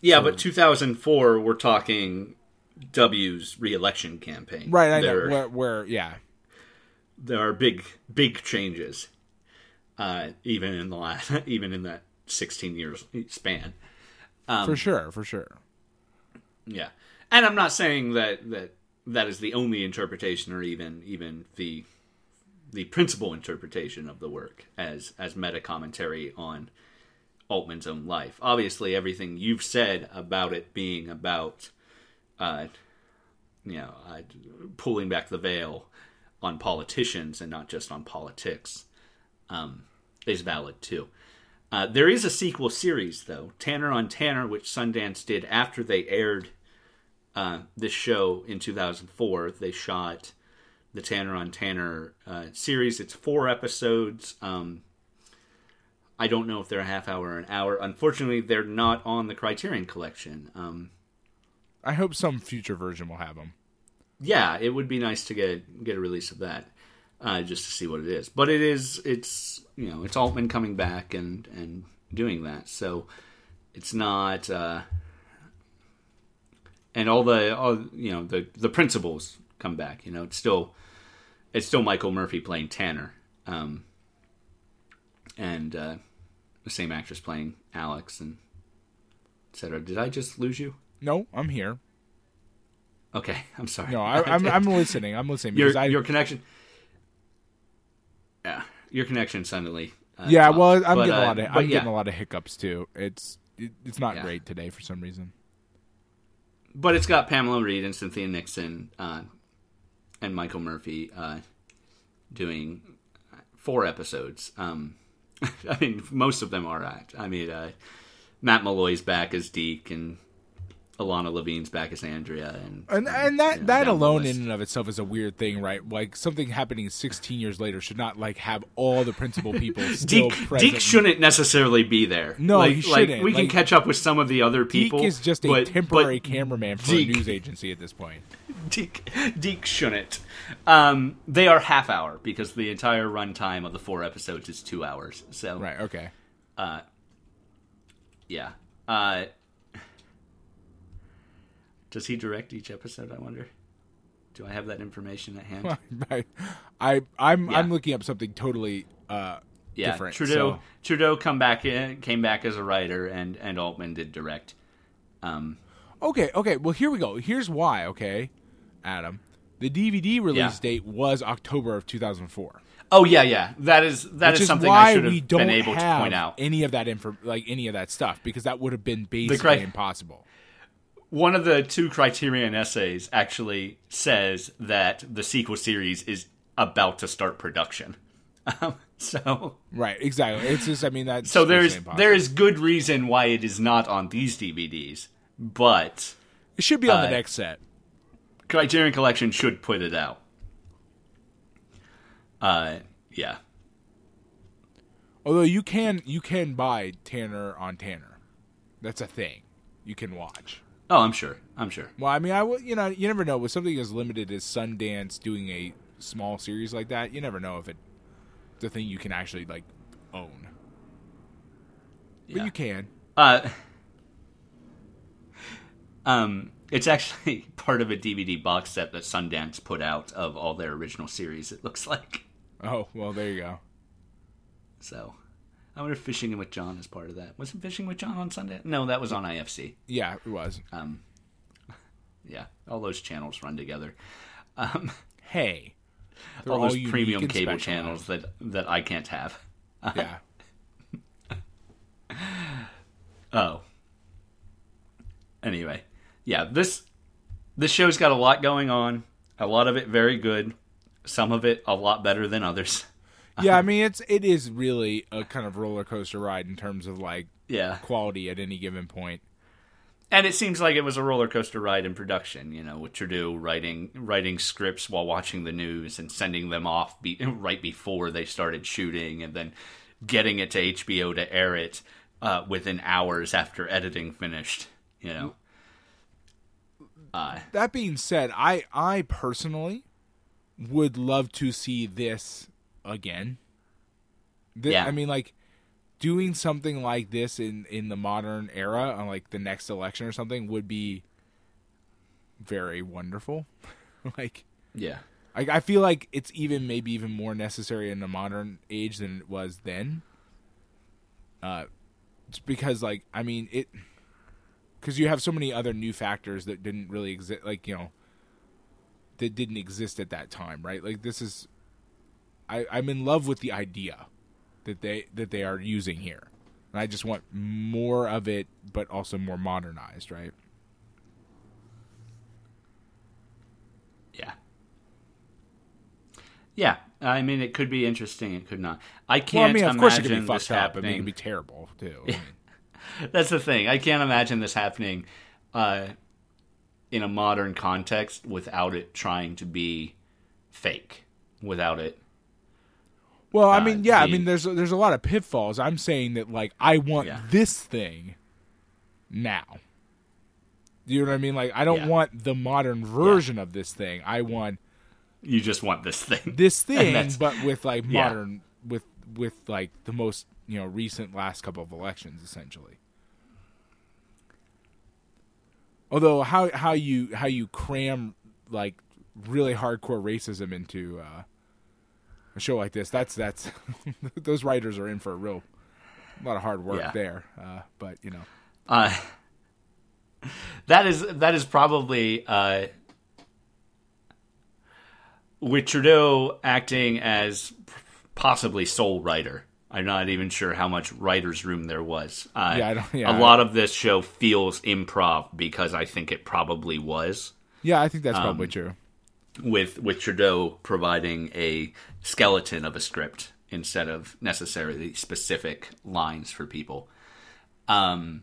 yeah, but 2004, we're talking W's reelection campaign, Right, I There- know. Where, where yeah. there are big big changes uh, even in the last [laughs] even in that 16 years span. for sure, for sure. Yeah, and I'm not saying that that that is the only interpretation, or even even the the principal interpretation of the work as as meta commentary on Altman's own life. Obviously, everything you've said about it being about, uh, you know, uh, pulling back the veil on politicians and not just on politics, um, is valid too. Uh, there is a sequel series, though, Tanner on Tanner, which Sundance did after they aired uh, this show in 2004. They shot the Tanner on Tanner uh, series. It's four episodes. Um, I don't know if they're a half hour or an hour. Unfortunately, they're not on the Criterion Collection. Um, I hope some future version will have them. yeah, it would be nice to get get a release of that, uh, just to see what it is. But it is, it's you know, it's Altman coming back and and doing that. So it's not, uh, and all the all you know the the principals come back. You know, it's still it's still Michael Murphy playing Tanner, um, and uh, the same actress playing Alex and etc. Did I just lose you? No, I'm here. Okay, [laughs] I'm sorry. No, I, I'm [laughs] I'm listening. I'm listening your I your connection. Your connection suddenly. Uh, yeah. dropped. Well, I'm But, getting a uh, lot of I'm yeah, getting a lot of hiccups too. It's it, it's not Yeah. great today for some reason. but it's got Pamela Reed and Cynthia Nixon uh, and Michael Murphy uh, doing four episodes. Um, [laughs] I mean, most of them are act. I mean, uh, Matt Malloy's back as Deke, and Ilana Levine's back as Andrea, and And and that you know, that alone in and of itself is a weird thing, right? Like something happening 16 years later should not like have all the principal people [laughs] still Deke, present. Deke shouldn't necessarily be there. No, like, he shouldn't. we can catch up with some of the other people. Deke is just a but- temporary but cameraman for Deke- a news agency at this point. Deke, Deke shouldn't. Um, they are half hour because the entire runtime of the four episodes is two hours. So Right. Okay. Uh, yeah. Uh, does he direct each episode? I wonder. Do I have that information at hand? [laughs] I, I I'm Yeah. I'm looking up something totally uh yeah, different. Trudeau. so- Trudeau come back in, came back as a writer, and and Altman did direct. Um, Okay, okay. Well, here we go. Here's why. Okay, Adam, the DVD release Yeah. date was October of 2004. oh yeah, yeah. That is that which is something why I should we have don't been able to point out. any of that info, like any of that stuff, because that would have been basically cri- impossible. One of the two Criterion essays actually says that the sequel series is about to start production. [laughs] Um, so, Right? Exactly. It's just. I mean, that's so there's there is good reason why it is not on these DVDs, but It should be on uh, the next set. Criterion Collection should put it out. Uh, yeah, Although you can you can buy Tanner on Tanner. That's a thing. You can watch. Oh, I'm sure, I'm sure. Well, I mean, I would. You know, you never know with something as limited as Sundance doing a small series like that. You never know if it the thing you can actually like own. But you can. Uh, [laughs] um, it's actually [laughs] part of a DVD box set that Sundance put out of all their original series. It looks like Oh well, there you go. so. I wonder if Fishing with John is part of that. Wasn't Fishing with John on Sundance? No, that was on IFC. Yeah, it was. Um, yeah, all those channels run together. Um, Hey, They're all those premium cable channels that that I can't have. Yeah. [laughs] Oh. Anyway, yeah, this this show's got a lot going on. A lot of it very good. Some of it a lot better than others. Yeah, I mean it's it is really a kind of roller coaster ride in terms of like Yeah. quality at any given point. And it seems like it was a roller coaster ride in production, you know, with Trudeau writing writing scripts while watching the news and sending them off be, [laughs] right before they started shooting, and then getting it to HBO to air it uh, within hours after editing finished. You know, uh, That being said, I I personally would love to see this again. Th- Yeah. I mean like doing something like this in in the modern era on like the next election or something would be very wonderful. [laughs] like yeah, I, I feel like it's even maybe even more necessary in the modern age than it was then. Uh, It's because like I mean it because you have so many other new factors that didn't really exist like you know that didn't exist at that time right like this is I, i'm in love with the idea that they that they are using here and i just want more of it but also more modernized right Yeah. Yeah. I mean, it could be interesting. It could not. I can't well i mean of course it imagine could be this fucked up i mean it happening. could be terrible too I mean, [laughs] That's the thing. I can't imagine this happening uh, in a modern context without it trying to be fake. Without it. Well, I uh, mean, yeah, I mean, there's there's a lot of pitfalls. I'm saying that like I want Yeah. this thing now. Do you know what I mean? Like I don't Yeah. want the modern version of this thing. I want You just want this thing. [laughs] this thing, but with like Yeah. modern with with like the most you know recent last couple of elections, essentially. Although how how you how you cram like really hardcore racism into uh, a show like this, that's that's [laughs] those writers are in for a real a lot of hard work Yeah. there. Uh, but you know, Uh, that is that is probably uh, with Trudeau acting as possibly sole writer. I'm not even sure how much writers' room there was. Uh, Yeah, yeah, a lot of this show feels improv because I think it probably was. yeah, I think that's probably Um, true. with with Trudeau providing a skeleton of a script instead of necessarily specific lines for people. Um,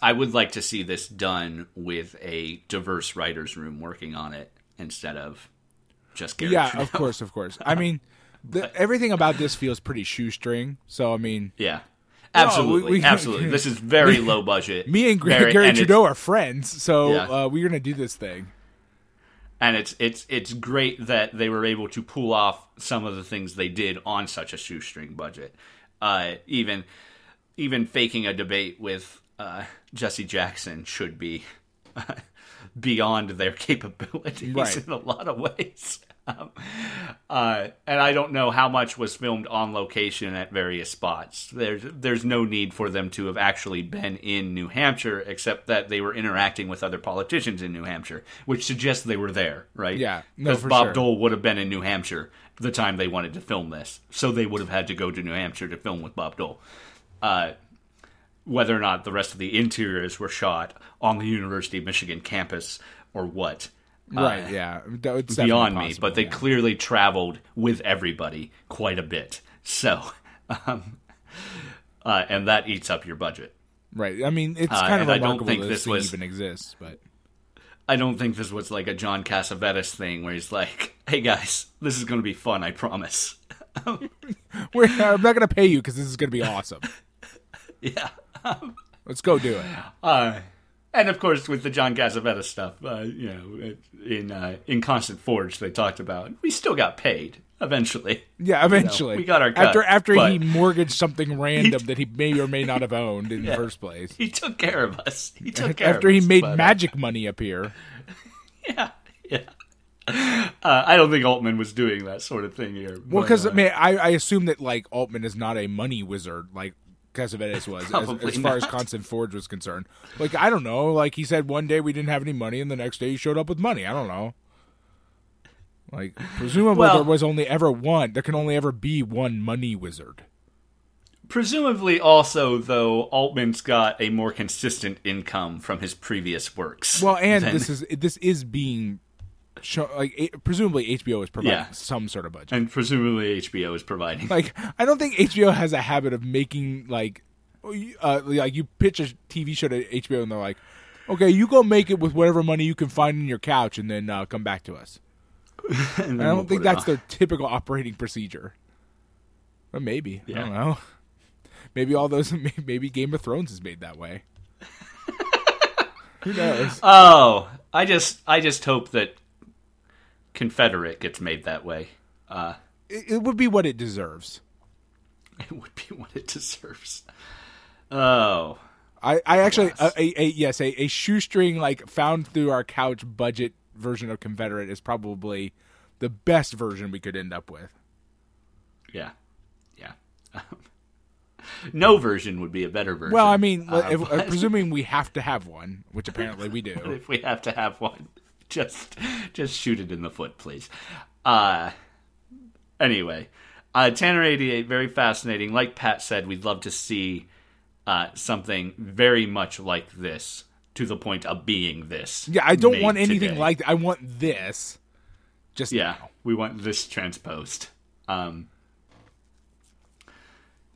I would like to see this done with a diverse writers' room working on it instead of just Garry Yeah, Trudeau. of course, of course. I [laughs] mean, the, everything about this feels pretty shoestring. So I mean, Yeah, absolutely, we- [laughs] absolutely. This is very low budget. me and Garry, very, Garry and Trudeau are friends, so Yeah. uh, we're gonna do this thing. And it's it's it's great that they were able to pull off some of the things they did on such a shoestring budget. Uh, even even faking a debate with uh, Jesse Jackson should be [laughs] beyond their capabilities Right. in a lot of ways. [laughs] Um, [laughs] uh, and I don't know how much was filmed on location at various spots. There's there's no need for them to have actually been in New Hampshire, except that they were interacting with other politicians in New Hampshire, which suggests they were there, right? Yeah, because for Bob sure. Dole would have been in New Hampshire the time they wanted to film this, so they would have had to go to New Hampshire to film with Bob Dole. Uh, whether or not the rest of the interiors were shot on the University of Michigan campus or what Right? yeah, That- it's beyond me, but they yeah. clearly traveled with everybody quite a bit. So, [laughs] um, uh, and that eats up your budget. right. I mean, it's Uh, kind of and I don't think this this was- even exists, but I don't think this was like a John Cassavetes thing where he's like, [laughs] "Hey guys, this is going to be fun, I promise." [laughs] we're, I'm not gonna pay you because this is gonna be awesome. yeah. Let's go do it. Uh, and of course, with the John Cassavetes stuff, uh, you know, in uh, in Constant Forge, they talked about we still got paid eventually. Yeah, eventually we got our cut, after after he mortgaged something [laughs] random that he may or may not have owned in the first place. He took care of us. He took [laughs] care After of he us, made but, uh, magic money appear. [laughs] yeah, yeah. Uh, I don't think Altman was doing that sort of thing here. Well, because uh, I mean, I, I assume that like Altman is not a money wizard like Cassavetes was, as, as far as. Constant Forge was concerned. Like I don't know. Like he said, one day we didn't have any money, and the next day he showed up with money. I don't know. Like presumably Well- there was only ever one. There can only ever be one money wizard. presumably, also though, Altman's got a more consistent income from his previous works. Well, and than- this is this is being shown. Like it, presumably HBO is providing Yeah. some sort of budget. and presumably HBO is providing. Like I don't think HBO has a habit of making like, uh, like you pitch a TV show to HBO and they're like, okay, you go make it with whatever money you can find in your couch and then uh, come back to us. [laughs] I don't we'll think that's their typical operating procedure. But maybe I don't know. [laughs] Maybe all those. [laughs] Maybe Game of Thrones is made that way. Who knows? Oh, I just, I just hope that Confederate gets made that way. Uh, It, it would be what it deserves. [laughs] it would be what it deserves. Oh, I, I actually a, a, a yes a, a shoestring like found through our couch budget version of Confederate is probably the best version we could end up with. yeah, yeah. [laughs] no version would be a better version. Well, I mean, Uh, if, [laughs] presuming we have to have one, which apparently we do. if we have to have one, just just shoot it in the foot, please. Uh, anyway, uh, Tanner eighty eight, very fascinating. Like Pat said, we'd love to see uh, something very much like this, to the point of being this. Yeah, I don't want anything today. like. I want this. Just Yeah, we want this transposed. Um,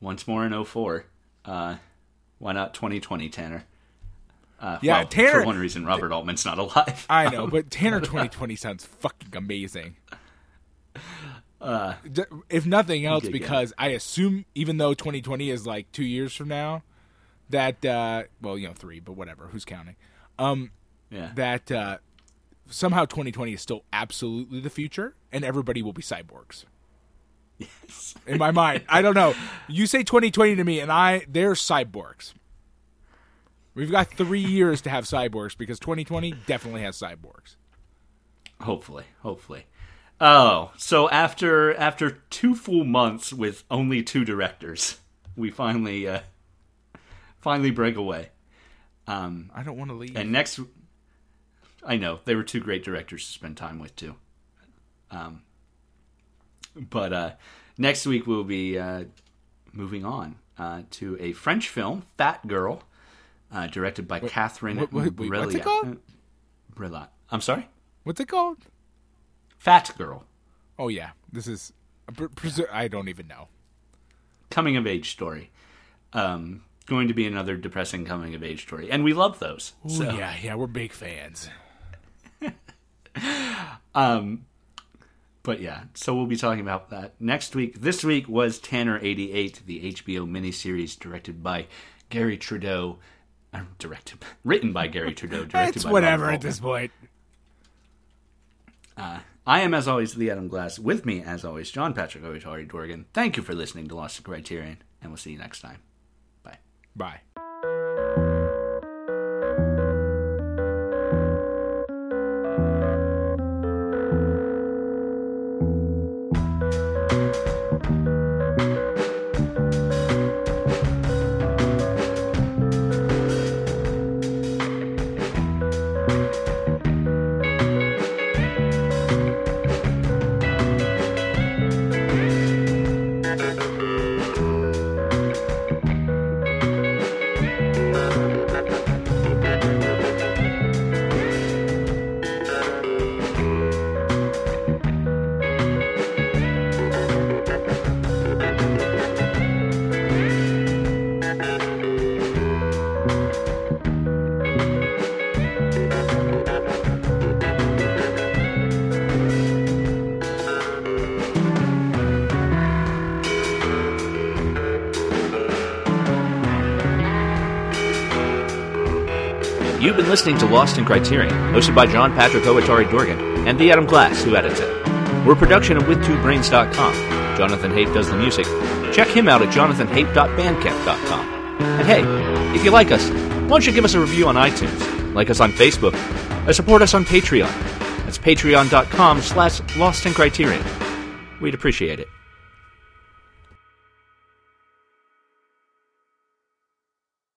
once more in 04. Uh, why not 2020, Tanner? Uh, Yeah, well, Tanner- For one reason, Robert Altman's not alive. I know, but [laughs] Tanner 2020 sounds fucking amazing. Uh, D- if nothing else, because I assume even though 2020 is like two years from now, that uh, well, you know, three, but whatever, who's counting? Um, yeah. that uh, somehow 2020 is still absolutely the future, and everybody will be cyborgs. [laughs] Yes. In my mind, I don't know. You say 2020 to me, and I they're cyborgs. We've got three years to have cyborgs because 2020 definitely has cyborgs. Hopefully, hopefully. Oh, so after after two full months with only two directors, we finally uh, finally break away. Um, I don't want to leave. And next, I know they were two great directors to spend time with too. Um, but uh, next week we'll be uh, moving on uh, to a French film, Fat Girl, uh, directed by Catherine wait, what's it called? Breillat. I'm sorry, What's it called? Fat Girl, Oh yeah, this is. I don't even know. coming of age story. Um, going to be another depressing coming of age story, and we love those. Ooh, so, yeah, yeah, we're big fans. [laughs] Um, but yeah, so we'll be talking about that next week. This week was Tanner 88, the HBO miniseries directed by Garry Trudeau. Directed, written by Garry [laughs] Trudeau, directed It's by whatever at this point. Uh, I am, as always, the Adam Glass. With me, as always, John Patrick Oitari Dorgan. Thank you for listening to Lost in Criterion, and we'll see you next time. Bye. Bye. Listening to Lost in Criterion, hosted by John Patrick Owatari Dorgan and the Adam Glass, who edits it. We're a production of WithTwoBrains.com. Jonathan Hape does the music. Check him out at jonathanhape.bandcamp.com. And hey, if you like us, why don't you give us a review on iTunes, like us on Facebook, or support us on Patreon. That's patreon.com slash Lost in Criterion. We'd appreciate it.